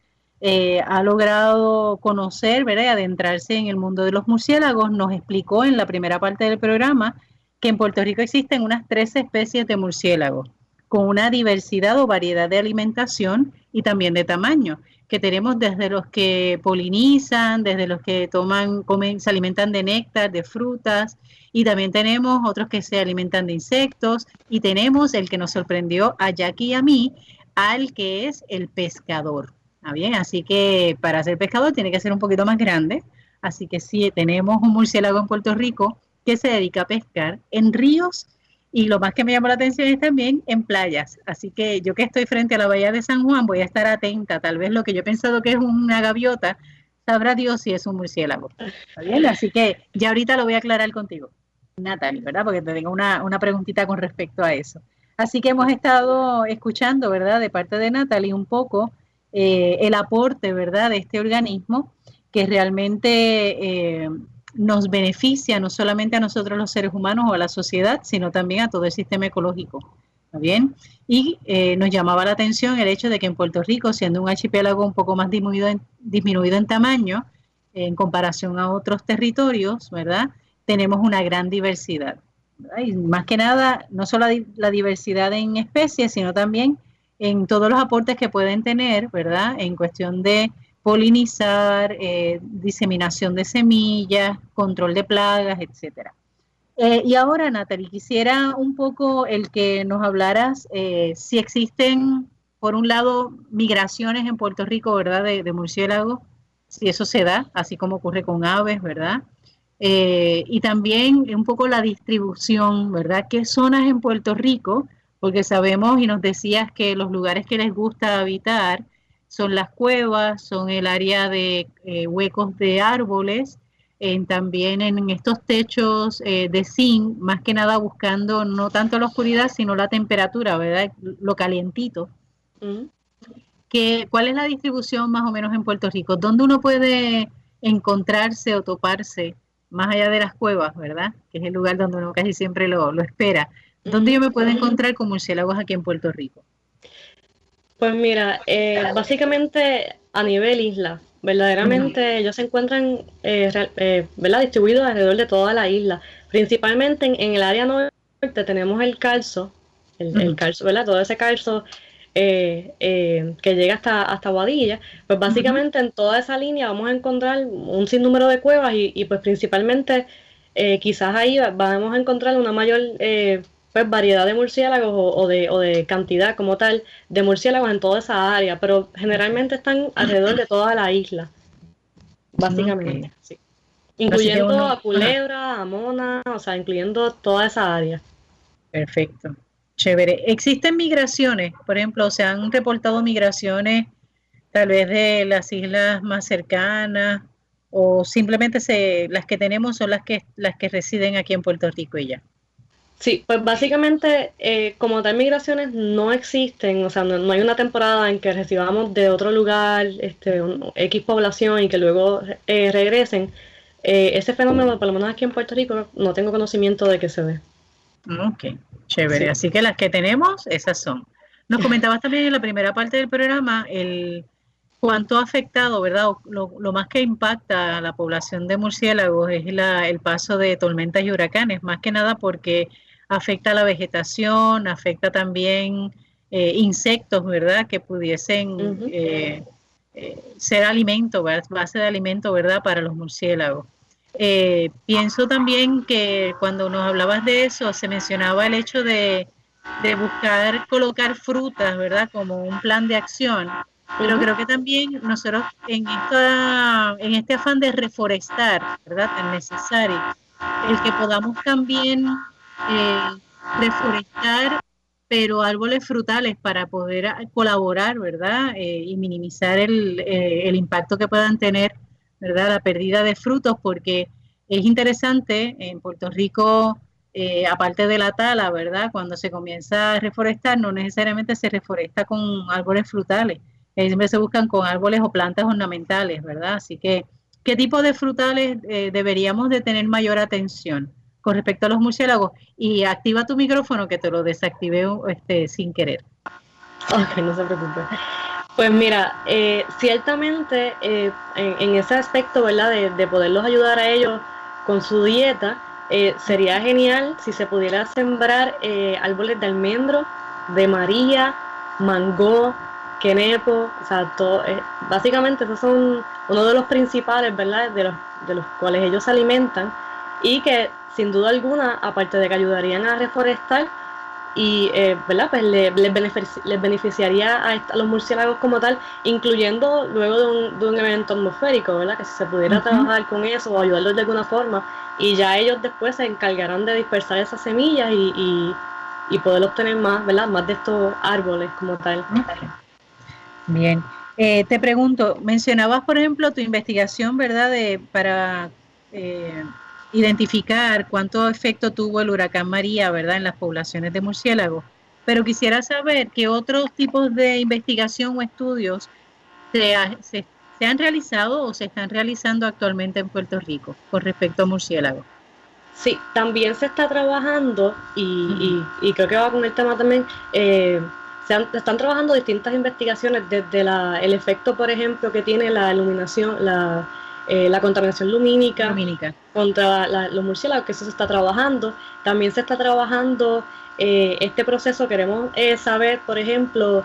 eh, ha logrado conocer, ¿verdad? Y adentrarse en el mundo de los murciélagos. Nos explicó en la primera parte del programa que en Puerto Rico existen unas 13 especies de murciélagos, con una diversidad o variedad de alimentación y también de tamaño, que tenemos desde los que polinizan, desde los que toman, comen, se alimentan de néctar, de frutas, y también tenemos otros que se alimentan de insectos y tenemos el que nos sorprendió a Jackie y a mí, al que es el pescador. ¿Está bien? Así que para ser pescador tiene que ser un poquito más grande. Así que sí, tenemos un murciélago en Puerto Rico que se dedica a pescar en ríos y lo más que me llamó la atención es también en playas. Así que yo que estoy frente a la bahía de San Juan voy a estar atenta. Tal vez lo que yo he pensado que es una gaviota, sabrá Dios si es un murciélago. ¿Está bien? Así que ya ahorita lo voy a aclarar contigo. Natalie, ¿verdad? Porque te tengo una, una preguntita con respecto a eso. Así que hemos estado escuchando, ¿verdad? De parte de Natalie un poco eh, el aporte, ¿verdad? De este organismo que realmente eh, nos beneficia no solamente a nosotros los seres humanos o a la sociedad, sino también a todo el sistema ecológico. ¿Está bien? Y eh, nos llamaba la atención el hecho de que en Puerto Rico, siendo un archipiélago un poco más disminuido en, tamaño, en comparación a otros territorios, ¿verdad? tenemos una gran diversidad. Y más que nada, no solo la diversidad en especies, sino también en todos los aportes que pueden tener, ¿verdad? En cuestión de polinizar, eh, diseminación de semillas, control de plagas, etcétera. Eh, y ahora, Natalie, quisiera un poco el que nos hablaras eh, si existen, por un lado, migraciones en Puerto Rico, ¿verdad? De, murciélagos, si eso se da, así como ocurre con aves, ¿verdad? Y también un poco la distribución, ¿verdad? ¿Qué zonas en Puerto Rico? Porque sabemos y nos decías que los lugares que les gusta habitar son las cuevas, son el área de eh, huecos de árboles, también en estos techos eh, de zinc, más que nada buscando no tanto la oscuridad, sino la temperatura, ¿verdad? Lo calientito. Mm. ¿Cuál es la distribución más o menos en Puerto Rico? ¿Dónde uno puede encontrarse o toparse más allá de las cuevas, ¿verdad? Que es el lugar donde uno casi siempre lo, espera. ¿Dónde yo me puedo encontrar con murciélagos aquí en Puerto Rico? Pues mira, eh, básicamente a nivel isla, verdaderamente ellos se encuentran eh, eh, ¿verdad? distribuidos alrededor de toda la isla. Principalmente en, el área norte tenemos el calzo, el, el calzo, ¿verdad? Todo ese calzo eh, eh, que llega hasta, hasta Guadilla, pues básicamente en toda esa línea vamos a encontrar un sinnúmero de cuevas y, pues principalmente eh, quizás ahí vamos a encontrar una mayor pues variedad de murciélagos o, de, o de cantidad como tal de murciélagos en toda esa área, pero generalmente están alrededor de toda la isla, básicamente. Sí. Incluyendo a culebra, a mona, o sea, incluyendo toda esa área. Perfecto. Chévere. ¿Existen migraciones? Por ejemplo, ¿se han reportado migraciones tal vez de las islas más cercanas o simplemente se, las que tenemos son las que, las que residen aquí en Puerto Rico y ya? Sí, pues básicamente eh, como tal migraciones no existen, o sea, no, hay una temporada en que recibamos de otro lugar este, X población y que luego eh, regresen. Eh, ese fenómeno, por lo menos aquí en Puerto Rico, no tengo conocimiento de que se ve. Ok, chévere. Así que las que tenemos, esas son. Nos comentabas también en la primera parte del programa el cuánto ha afectado, ¿verdad? Lo, más que impacta a la población de murciélagos es el paso de tormentas y huracanes, más que nada porque afecta a la vegetación, afecta también eh, insectos, ¿verdad? Que pudiesen eh, eh, ser alimento, base de alimento, ¿verdad? Para los murciélagos. pienso también que cuando nos hablabas de eso, se mencionaba el hecho de, de buscar colocar frutas, ¿verdad? Como un plan de acción pero creo que también nosotros en, esta, en este afán de reforestar, ¿verdad? Tan necesario, el que podamos también eh, reforestar, pero árboles frutales para poder colaborar, ¿verdad? Eh, y minimizar el, eh, el impacto que puedan tener, ¿verdad? La pérdida de frutos, porque es interesante, en Puerto Rico, aparte de la tala, ¿verdad? Cuando se comienza a reforestar, no necesariamente se reforesta con árboles frutales siempre se buscan con árboles o plantas ornamentales, ¿verdad? Así que, ¿qué tipo de frutales eh, deberíamos de tener mayor atención con respecto a los murciélagos? Y activa tu micrófono que te lo desactivé este, sin querer. Ok, no se preocupe. Pues mira, eh, ciertamente eh, en, ese aspecto, ¿verdad? De, de, poderlos ayudar a ellos con su dieta, sería genial si se pudiera sembrar árboles de almendro, de maría, mango, quenepo, o sea, todo, eh, básicamente esos son uno de los principales, ¿verdad? De los, de los cuales ellos se alimentan y que sin duda alguna, aparte de que ayudarían a reforestar y, eh, ¿verdad? Pues les, beneficiaría a, los murciélagos como tal, incluyendo luego de un, de un evento atmosférico, ¿verdad? Que si se pudiera trabajar con eso o ayudarlos de alguna forma y ya ellos después se encargarán de dispersar esas semillas y, y, y poder obtener más, ¿verdad? Más de estos árboles como tal. Bien. Eh, te pregunto, mencionabas, por ejemplo, tu investigación, ¿verdad?, de, para eh, identificar cuánto efecto tuvo el huracán María, ¿verdad?, en las poblaciones de murciélagos. Pero quisiera saber qué otros tipos de investigación o estudios se, han realizado o se están realizando actualmente en Puerto Rico con respecto a murciélagos. Sí, también se está trabajando y, creo que va con el tema también. Eh, están trabajando distintas investigaciones desde el efecto, por ejemplo, que tiene la iluminación, la, eh, contaminación lumínica, contra los murciélagos, que eso se está trabajando. También se está trabajando eh, este proceso, queremos eh, saber, por ejemplo,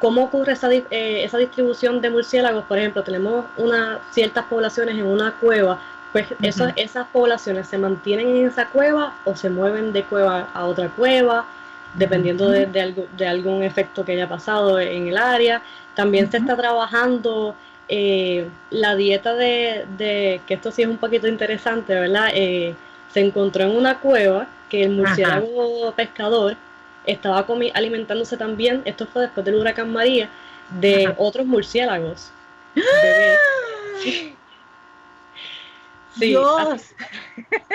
cómo ocurre esa, esa distribución de murciélagos. Por ejemplo, tenemos una, ciertas poblaciones en una cueva, pues esas poblaciones se mantienen en esa cueva o se mueven de cueva a otra cueva dependiendo de, algún efecto que haya pasado en el área. También se está trabajando eh, la dieta de, que esto sí es un poquito interesante, ¿verdad? Eh, se encontró en una cueva que el murciélago pescador estaba alimentándose también, esto fue después del huracán María, de otros murciélagos. Sí, Dios.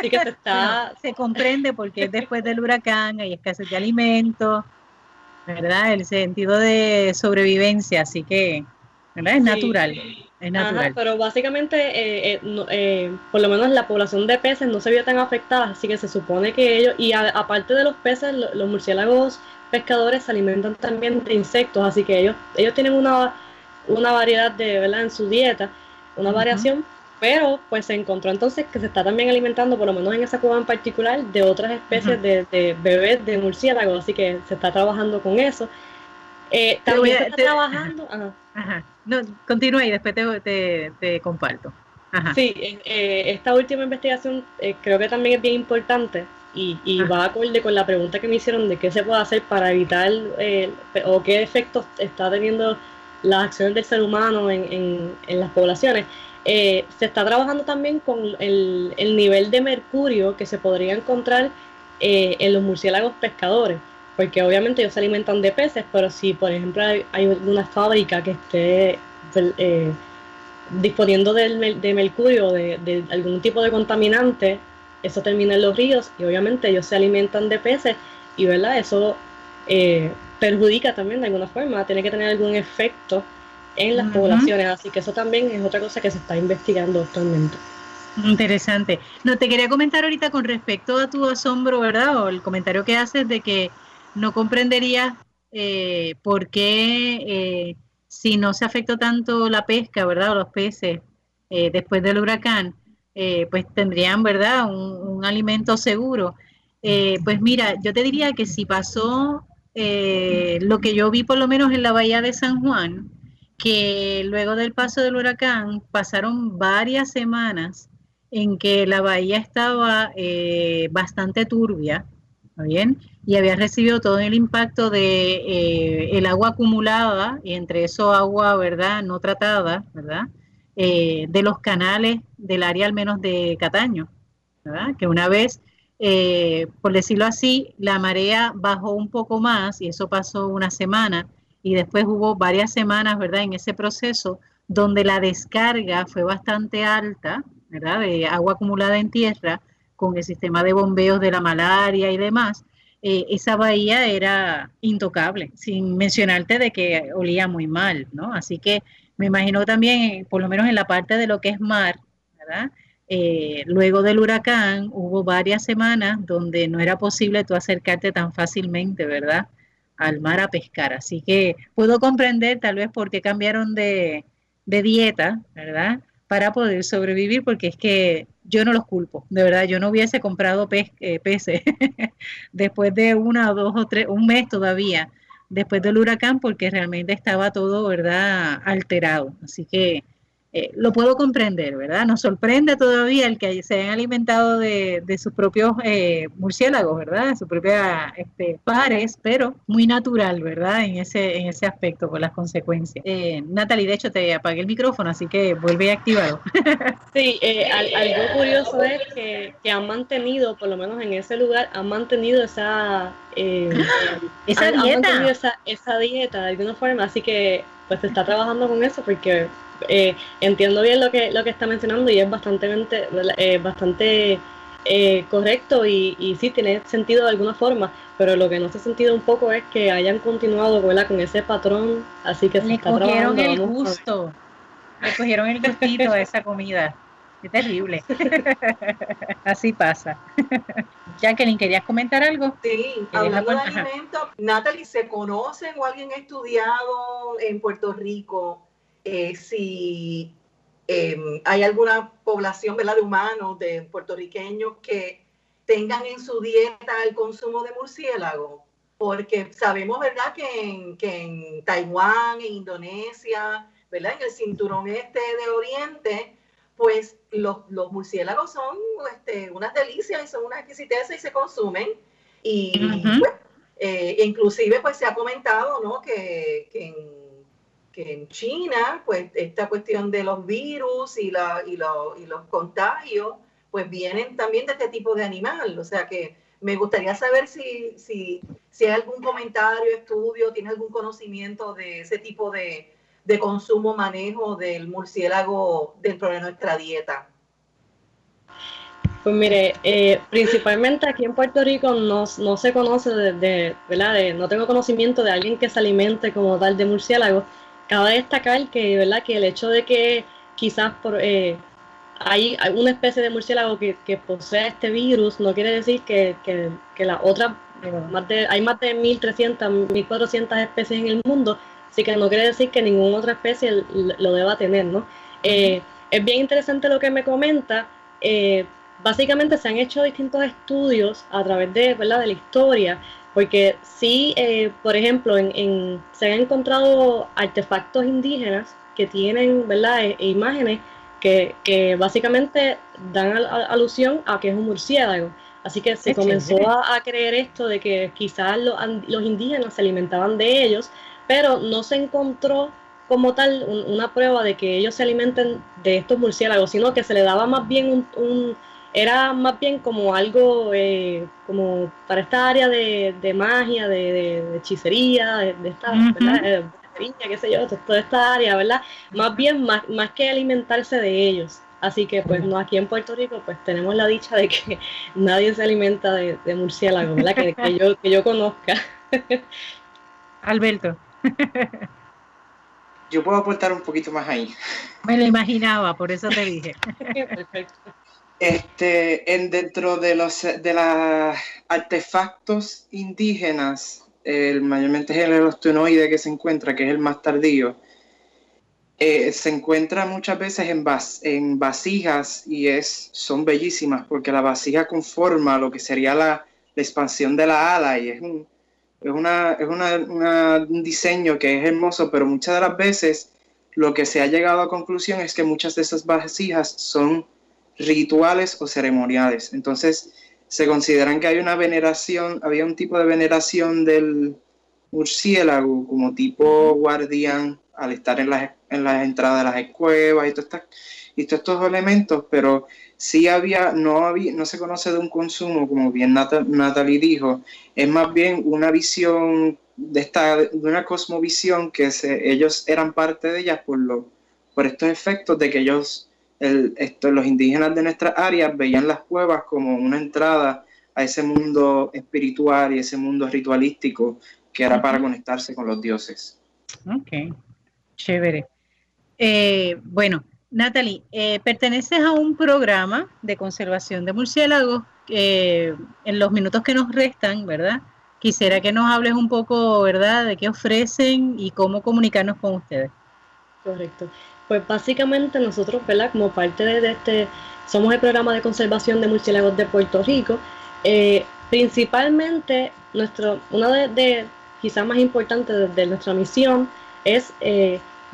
que se está. se comprende porque es después del huracán, hay escasez de alimentos, ¿verdad? El sentido de sobrevivencia, así que, ¿verdad? Es natural. Es natural. pero básicamente, eh, eh, eh, por lo menos la población de peces no se vio tan afectada, así que se supone que ellos, y aparte de los peces, los murciélagos pescadores se alimentan también de insectos, así que ellos, ellos tienen una, una variedad de, ¿verdad? En su dieta, una variación pero pues se encontró entonces que se está también alimentando, por lo menos en esa cueva en particular, de otras especies de, bebés de murciélagos, así que se está trabajando con eso. Eh, también se está trabajando... Ajá. No, continúa y después te, comparto. Sí, eh, esta última investigación eh, creo que también es bien importante y, y va acorde con la pregunta que me hicieron de qué se puede hacer para evitar eh, o qué efectos está teniendo las acciones del ser humano en, en, las poblaciones. Eh, se está trabajando también con el, el, nivel de mercurio que se podría encontrar eh, en los murciélagos pescadores, porque obviamente ellos se alimentan de peces, pero si por ejemplo hay, hay una fábrica que esté eh, disponiendo del, de mercurio, de, de, algún tipo de contaminante, eso termina en los ríos y obviamente ellos se alimentan de peces y verdad eso eh, perjudica también de alguna forma, tiene que tener algún efecto en las poblaciones, así que eso también es otra cosa que se está investigando actualmente. Interesante. No, te quería comentar ahorita con respecto a tu asombro, ¿verdad? O el comentario que haces de que no comprenderías eh, por qué eh, si no se afectó tanto la pesca, ¿verdad? O los peces eh, después del huracán, pues tendrían, ¿verdad? Un, alimento seguro. Pues mira, yo te diría que si pasó lo que yo vi por lo menos en la bahía de San Juan, que luego del paso del huracán pasaron varias semanas en que la bahía estaba bastante turbia, bien? Y había recibido todo el impacto de eh, el agua acumulada y entre eso agua, ¿verdad? No tratada, ¿verdad? Eh, de los canales del área al menos de Cataño, ¿verdad? Que una vez, eh, por decirlo así, la marea bajó un poco más y eso pasó una semana y después hubo varias semanas, ¿verdad? En ese proceso donde la descarga fue bastante alta, ¿verdad? De agua acumulada en tierra con el sistema de bombeos de la malaria y demás, eh, esa bahía era intocable, sin mencionarte de que olía muy mal, ¿no? Así que me imagino también, eh, por lo menos en la parte de lo que es mar, ¿verdad? Eh, luego del huracán hubo varias semanas donde no era posible tú acercarte tan fácilmente, ¿verdad? Al mar a pescar. Así que puedo comprender tal vez por qué cambiaron de, de dieta, ¿verdad? Para poder sobrevivir, porque es que yo no los culpo, de verdad, yo no hubiese comprado eh, peces después de una o dos o tres, un mes todavía, después del huracán, porque realmente estaba todo, ¿verdad?, alterado. Así que eh, lo puedo comprender, ¿verdad? Nos sorprende todavía el que se hayan alimentado de, sus propios eh, murciélagos, ¿verdad? De sus propios este, pares, pero muy natural, ¿verdad? En ese, en ese aspecto, con las consecuencias. Eh, Natalie, de hecho, te apagué el micrófono, así que vuelve a activarlo. sí, eh, algo curioso es que, que, han mantenido, por lo menos en ese lugar, han mantenido esa... esa dieta. esa, esa dieta de alguna forma, así que pues se está trabajando con eso porque eh, entiendo bien lo que, lo que está mencionando y es bastante, eh, bastante eh, correcto y, y sí tiene sentido de alguna forma, pero lo que no se ha sentido un poco es que hayan continuado con ese patrón, así que se Le cogieron el gusto, le cogieron el gustito a esa comida. Qué terrible. Así pasa. Jacqueline, ¿querías comentar algo? Sí, hablando de alimentos, Natalie, ¿se conocen o alguien ha estudiado en Puerto Rico eh, si em, hay alguna población ¿verdad? de humanos, de puertorriqueños que tengan en su dieta el consumo de murciélago, porque sabemos ¿verdad? Que, en, que en Taiwán, en Indonesia, ¿verdad? en el cinturón este de Oriente, pues los, los murciélagos son este, unas delicias y son unas exquisiteces y se consumen. Y pues, eh, inclusive pues se ha comentado ¿no? que, que en que en China, pues esta cuestión de los virus y, la, y, y, los contagios, pues vienen también de este tipo de animal. O sea que me gustaría saber si, si, si hay algún comentario, estudio, tiene algún conocimiento de ese tipo de, de consumo, manejo del murciélago dentro de nuestra dieta. Pues mire, eh, principalmente aquí en Puerto Rico no, no se conoce de, ¿verdad? De, no tengo conocimiento de alguien que se alimente como tal de murciélago, cabe destacar que, ¿verdad? que el hecho de que quizás por, eh, hay una especie de murciélago que, que, posea este virus no quiere decir que, que, que la otra, más de, hay más de 1.300, 1.400 especies en el mundo, así que no quiere decir que ninguna otra especie lo deba tener, ¿no? Eh, es bien interesante lo que me comenta. Eh, básicamente se han hecho distintos estudios a través de, ¿verdad? de la historia porque sí, eh, por ejemplo, en, se han encontrado artefactos indígenas que tienen ¿verdad? E, e imágenes que, básicamente dan alusión a que es un murciélago. Así que se comenzó a, creer esto de que quizás los indígenas se alimentaban de ellos, pero no se encontró como tal una prueba de que ellos se alimenten de estos murciélagos, sino que se le daba más bien un, era más bien como algo eh, como para esta área de, magia, de, hechicería, de, esta, ¿verdad? Eh, qué sé yo, toda esta área, ¿verdad? Más bien, más, más que alimentarse de ellos. Así que pues no aquí en Puerto Rico pues tenemos la dicha de que nadie se alimenta de, de murciélagos, ¿verdad? Que, que, yo, que yo conozca. Alberto. Yo puedo aportar un poquito más ahí. Me lo imaginaba, por eso te dije. Perfecto. Este, en dentro de los de los artefactos indígenas, el mayormente es el erostonoide que se encuentra, que es el más tardío, eh, se encuentra muchas veces en, en vasijas y es, son bellísimas porque la vasija conforma lo que sería la, la expansión de la ala y es un, es, una, es una, un diseño que es hermoso, pero muchas de las veces lo que se ha llegado a conclusión es que muchas de esas vasijas son rituales o ceremoniales. Entonces, se consideran que hay una veneración, había un tipo de veneración del murciélago como tipo guardián al estar en las, en las entradas de las cuevas y, todos estos elementos, pero sí había, no, había, no se conoce de un consumo, como bien Natalie dijo, es más bien una visión de, esta, de una cosmovisión que se, ellos eran parte de ella por, lo, por estos efectos de que ellos, el, esto, los indígenas de nuestras áreas veían las cuevas como una entrada a ese mundo espiritual y ese mundo ritualístico que era para conectarse con los dioses. Ok, chévere. Eh, bueno, Natalie, eh, perteneces a un programa de conservación de murciélagos. Eh, en los minutos que nos restan, ¿verdad? Quisiera que nos hables un poco, ¿verdad?, de qué ofrecen y cómo comunicarnos con ustedes. Correcto. Pues básicamente nosotros, ¿verdad? Como parte de este, somos el programa de conservación de murciélagos de Puerto Rico. Eh, principalmente, nuestro, una de, quizás más importantes de, nuestra misión es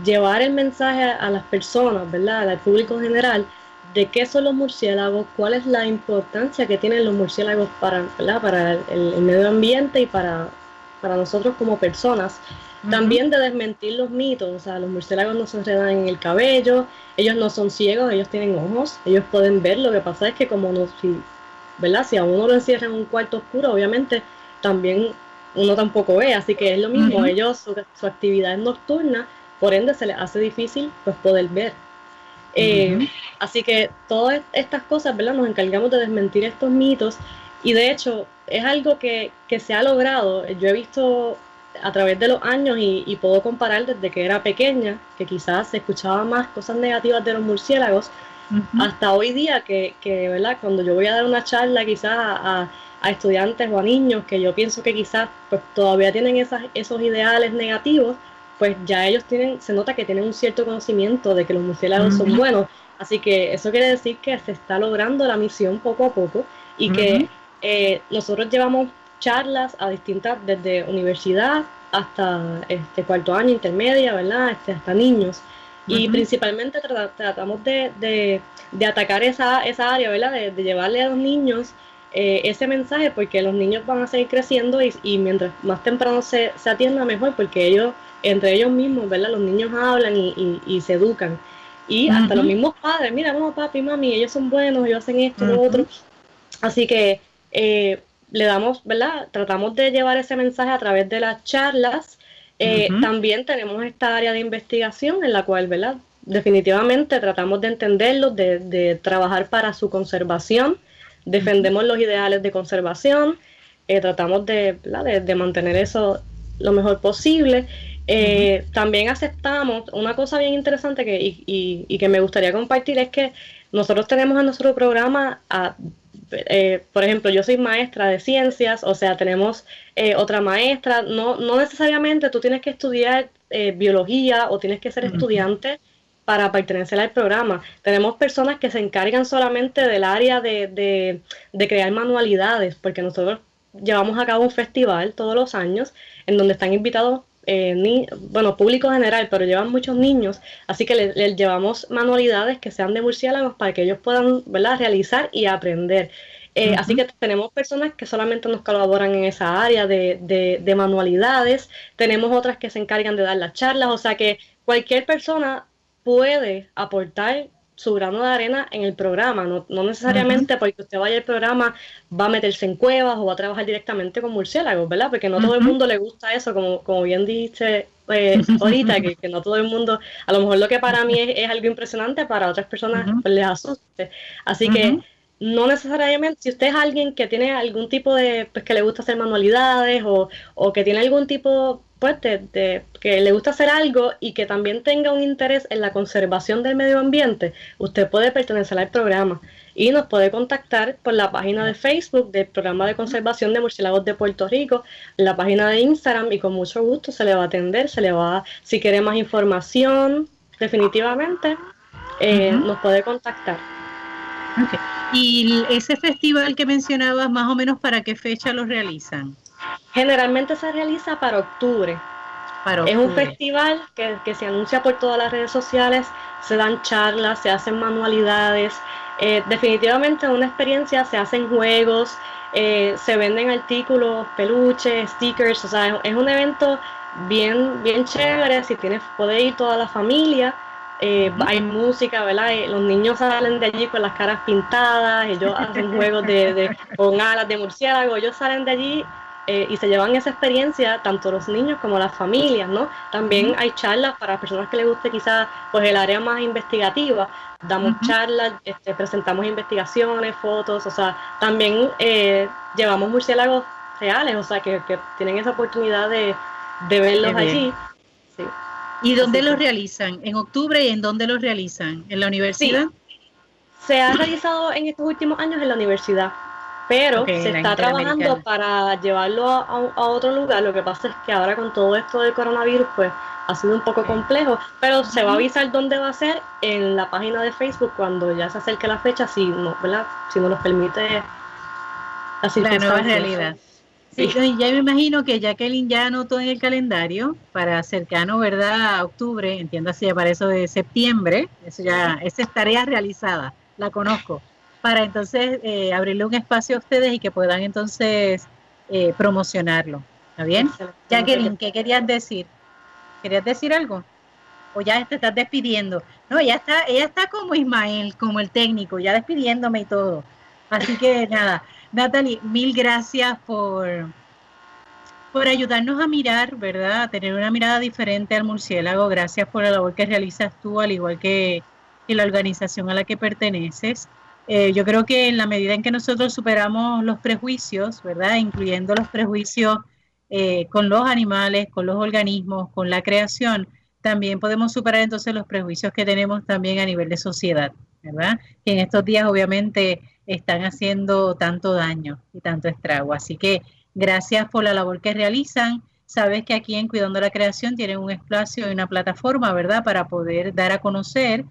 llevar el mensaje a las personas, ¿verdad? Al público en general, de qué son los murciélagos, cuál es la importancia que tienen los murciélagos para, para el, medio ambiente y para, para nosotros como personas. También de desmentir los mitos, o sea, los murciélagos no se enredan en el cabello, ellos no son ciegos, ellos tienen ojos, ellos pueden ver, lo que pasa es que como no, si, ¿verdad? Si a uno lo encierra en un cuarto oscuro, obviamente también uno tampoco ve, así que es lo mismo, ellos, su, su actividad es nocturna, por ende se les hace difícil pues poder ver. Eh, así que todas estas cosas, ¿verdad? Nos encargamos de desmentir estos mitos y de hecho es algo que, se ha logrado. Yo he visto a través de los años y, puedo comparar desde que era pequeña, que quizás se escuchaba más cosas negativas de los murciélagos, hasta hoy día que, que, ¿verdad? Cuando yo voy a dar una charla quizás a, a, estudiantes o a niños que yo pienso que quizás pues, todavía tienen esas, esos ideales negativos, pues ya ellos tienen, se nota que tienen un cierto conocimiento de que los murciélagos son buenos. Así que eso quiere decir que se está logrando la misión poco a poco y que eh, nosotros llevamos charlas a distintas, desde universidad hasta este cuarto año, intermedia, ¿verdad? Este, hasta niños. Y principalmente tratamos de, de, de, atacar esa, esa área, ¿verdad? De, de llevarle a los niños eh, ese mensaje porque los niños van a seguir creciendo y, y mientras más temprano se, se, atienda mejor porque ellos entre ellos mismos, ¿verdad? Los niños hablan y, se educan. Y hasta los mismos padres, mira, vamos papi, mami, ellos son buenos, ellos hacen esto, lo otro. Así que eh, le damos, ¿verdad? Tratamos de llevar ese mensaje a través de las charlas. Eh, también tenemos esta área de investigación en la cual, ¿verdad? Definitivamente tratamos de entenderlos, de, trabajar para su conservación, defendemos los ideales de conservación, eh, tratamos de, de, mantener eso lo mejor posible eh, también aceptamos una cosa bien interesante que, y, que me gustaría compartir es que nosotros tenemos en nuestro programa, eh, por ejemplo, yo soy maestra de ciencias, o sea, tenemos eh, otra maestra, no, no necesariamente tú tienes que estudiar biología o tienes que ser estudiante para pertenecer al programa. Tenemos personas que se encargan solamente del área de, de crear manualidades, porque nosotros llevamos a cabo un festival todos los años en donde están invitados eh, ni, bueno, público general, pero llevan muchos niños, así que les, llevamos manualidades que sean de murciélagos para que ellos puedan ¿verdad? realizar y aprender. Eh, así que tenemos personas que solamente nos colaboran en esa área de, de, manualidades, tenemos otras que se encargan de dar las charlas, o sea que cualquier persona puede aportar su grano de arena en el programa, no, no necesariamente porque usted vaya al programa va a meterse en cuevas o va a trabajar directamente con murciélagos, ¿verdad? Porque no todo el mundo le gusta eso, como, como bien dijiste eh, ahorita, que, no todo el mundo, a lo mejor lo que para mí es, algo impresionante, para otras personas pues, les asuste. Así que no necesariamente, si usted es alguien que tiene algún tipo de, pues que le gusta hacer manualidades o, o que tiene algún tipo pues, de, que le gusta hacer algo y que también tenga un interés en la conservación del medio ambiente, usted puede pertenecer al programa y nos puede contactar por la página de Facebook del Programa de Conservación de Murciélagos de Puerto Rico, la página de Instagram y con mucho gusto se le va a atender, se le va, si quiere más información, definitivamente, eh, nos puede contactar. ¿Y ese festival que mencionabas, más o menos para qué fecha lo realizan? Generalmente se realiza para octubre. Es un festival que, se anuncia por todas las redes sociales, se dan charlas, se hacen manualidades. Eh, definitivamente una experiencia, se hacen juegos, eh, se venden artículos, peluches, stickers, o sea, es un evento bien, bien chévere, si tienes, puede ir toda la familia, eh, hay música, ¿verdad? los niños salen de allí con las caras pintadas, ellos hacen juegos de, de, con alas de murciélago, ellos salen de allí eh, y se llevan esa experiencia tanto los niños como las familias, ¿no? También hay charlas para personas que les guste quizás pues el área más investigativa, damos charlas, este, presentamos investigaciones, fotos, o sea, también eh, llevamos murciélagos reales, o sea, que, tienen esa oportunidad de, verlos allí. ¿Y dónde los realizan? ¿En octubre y en dónde los realizan? ¿En la universidad? Se ha realizado en estos últimos años en la universidad pero se está trabajando para llevarlo a, otro lugar. Lo que pasa es que ahora con todo esto del coronavirus, pues ha sido un poco complejo, pero se va a avisar dónde va a ser en la página de Facebook cuando ya se acerque la fecha, si no, ¿verdad? Si nos permite la nueva realidad. Sí, ya me imagino que Jacqueline ya anotó en el calendario para cercano, ¿verdad? A octubre, entiéndase ya para eso de septiembre, eso ya, esa es tarea realizada, la conozco para entonces eh, abrirle un espacio a ustedes y que puedan entonces eh, promocionarlo. ¿Está bien? Jacqueline, ¿qué querías decir? ¿Querías decir algo? ¿O ya te estás despidiendo? No, ella está, ella está como Ismael, como el técnico, ya despidiéndome y todo. Así que nada, Natalie, mil gracias por, por ayudarnos a mirar, ¿verdad? A tener una mirada diferente al murciélago. Gracias por la labor que realizas tú, al igual que, que la organización a la que perteneces. Eh, yo creo que en la medida en que nosotros superamos los prejuicios, ¿verdad? Incluyendo los prejuicios eh, con los animales, con los organismos, con la creación, también podemos superar entonces los prejuicios que tenemos también a nivel de sociedad, ¿verdad? Que en estos días obviamente están haciendo tanto daño y tanto estrago. Así que gracias por la labor que realizan. Sabes que aquí en Cuidando la Creación tienen un espacio y una plataforma, ¿verdad? Para poder dar a conocer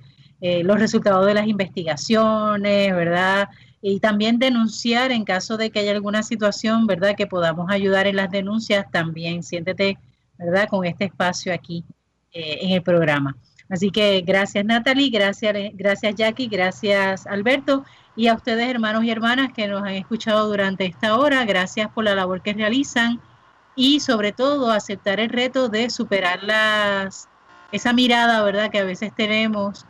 eh, los resultados de las investigaciones, ¿verdad? Y también denunciar en caso de que haya alguna situación, ¿verdad? Que podamos ayudar en las denuncias también. Siéntete, ¿verdad? Con este espacio aquí eh, en el programa. Así que gracias Natalie, gracias, gracias Jackie, gracias Alberto y a ustedes hermanos y hermanas que nos han escuchado durante esta hora. Gracias por la labor que realizan y sobre todo aceptar el reto de superar las, esa mirada, ¿verdad? Que a veces tenemos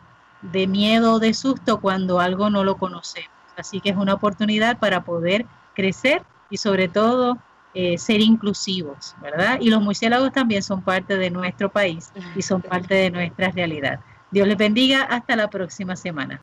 de miedo o de susto cuando algo no lo conocemos. Así que es una oportunidad para poder crecer y sobre todo eh, ser inclusivos, ¿verdad? Y los murciélagos también son parte de nuestro país y son parte de nuestra realidad. Dios les bendiga. Hasta la próxima semana.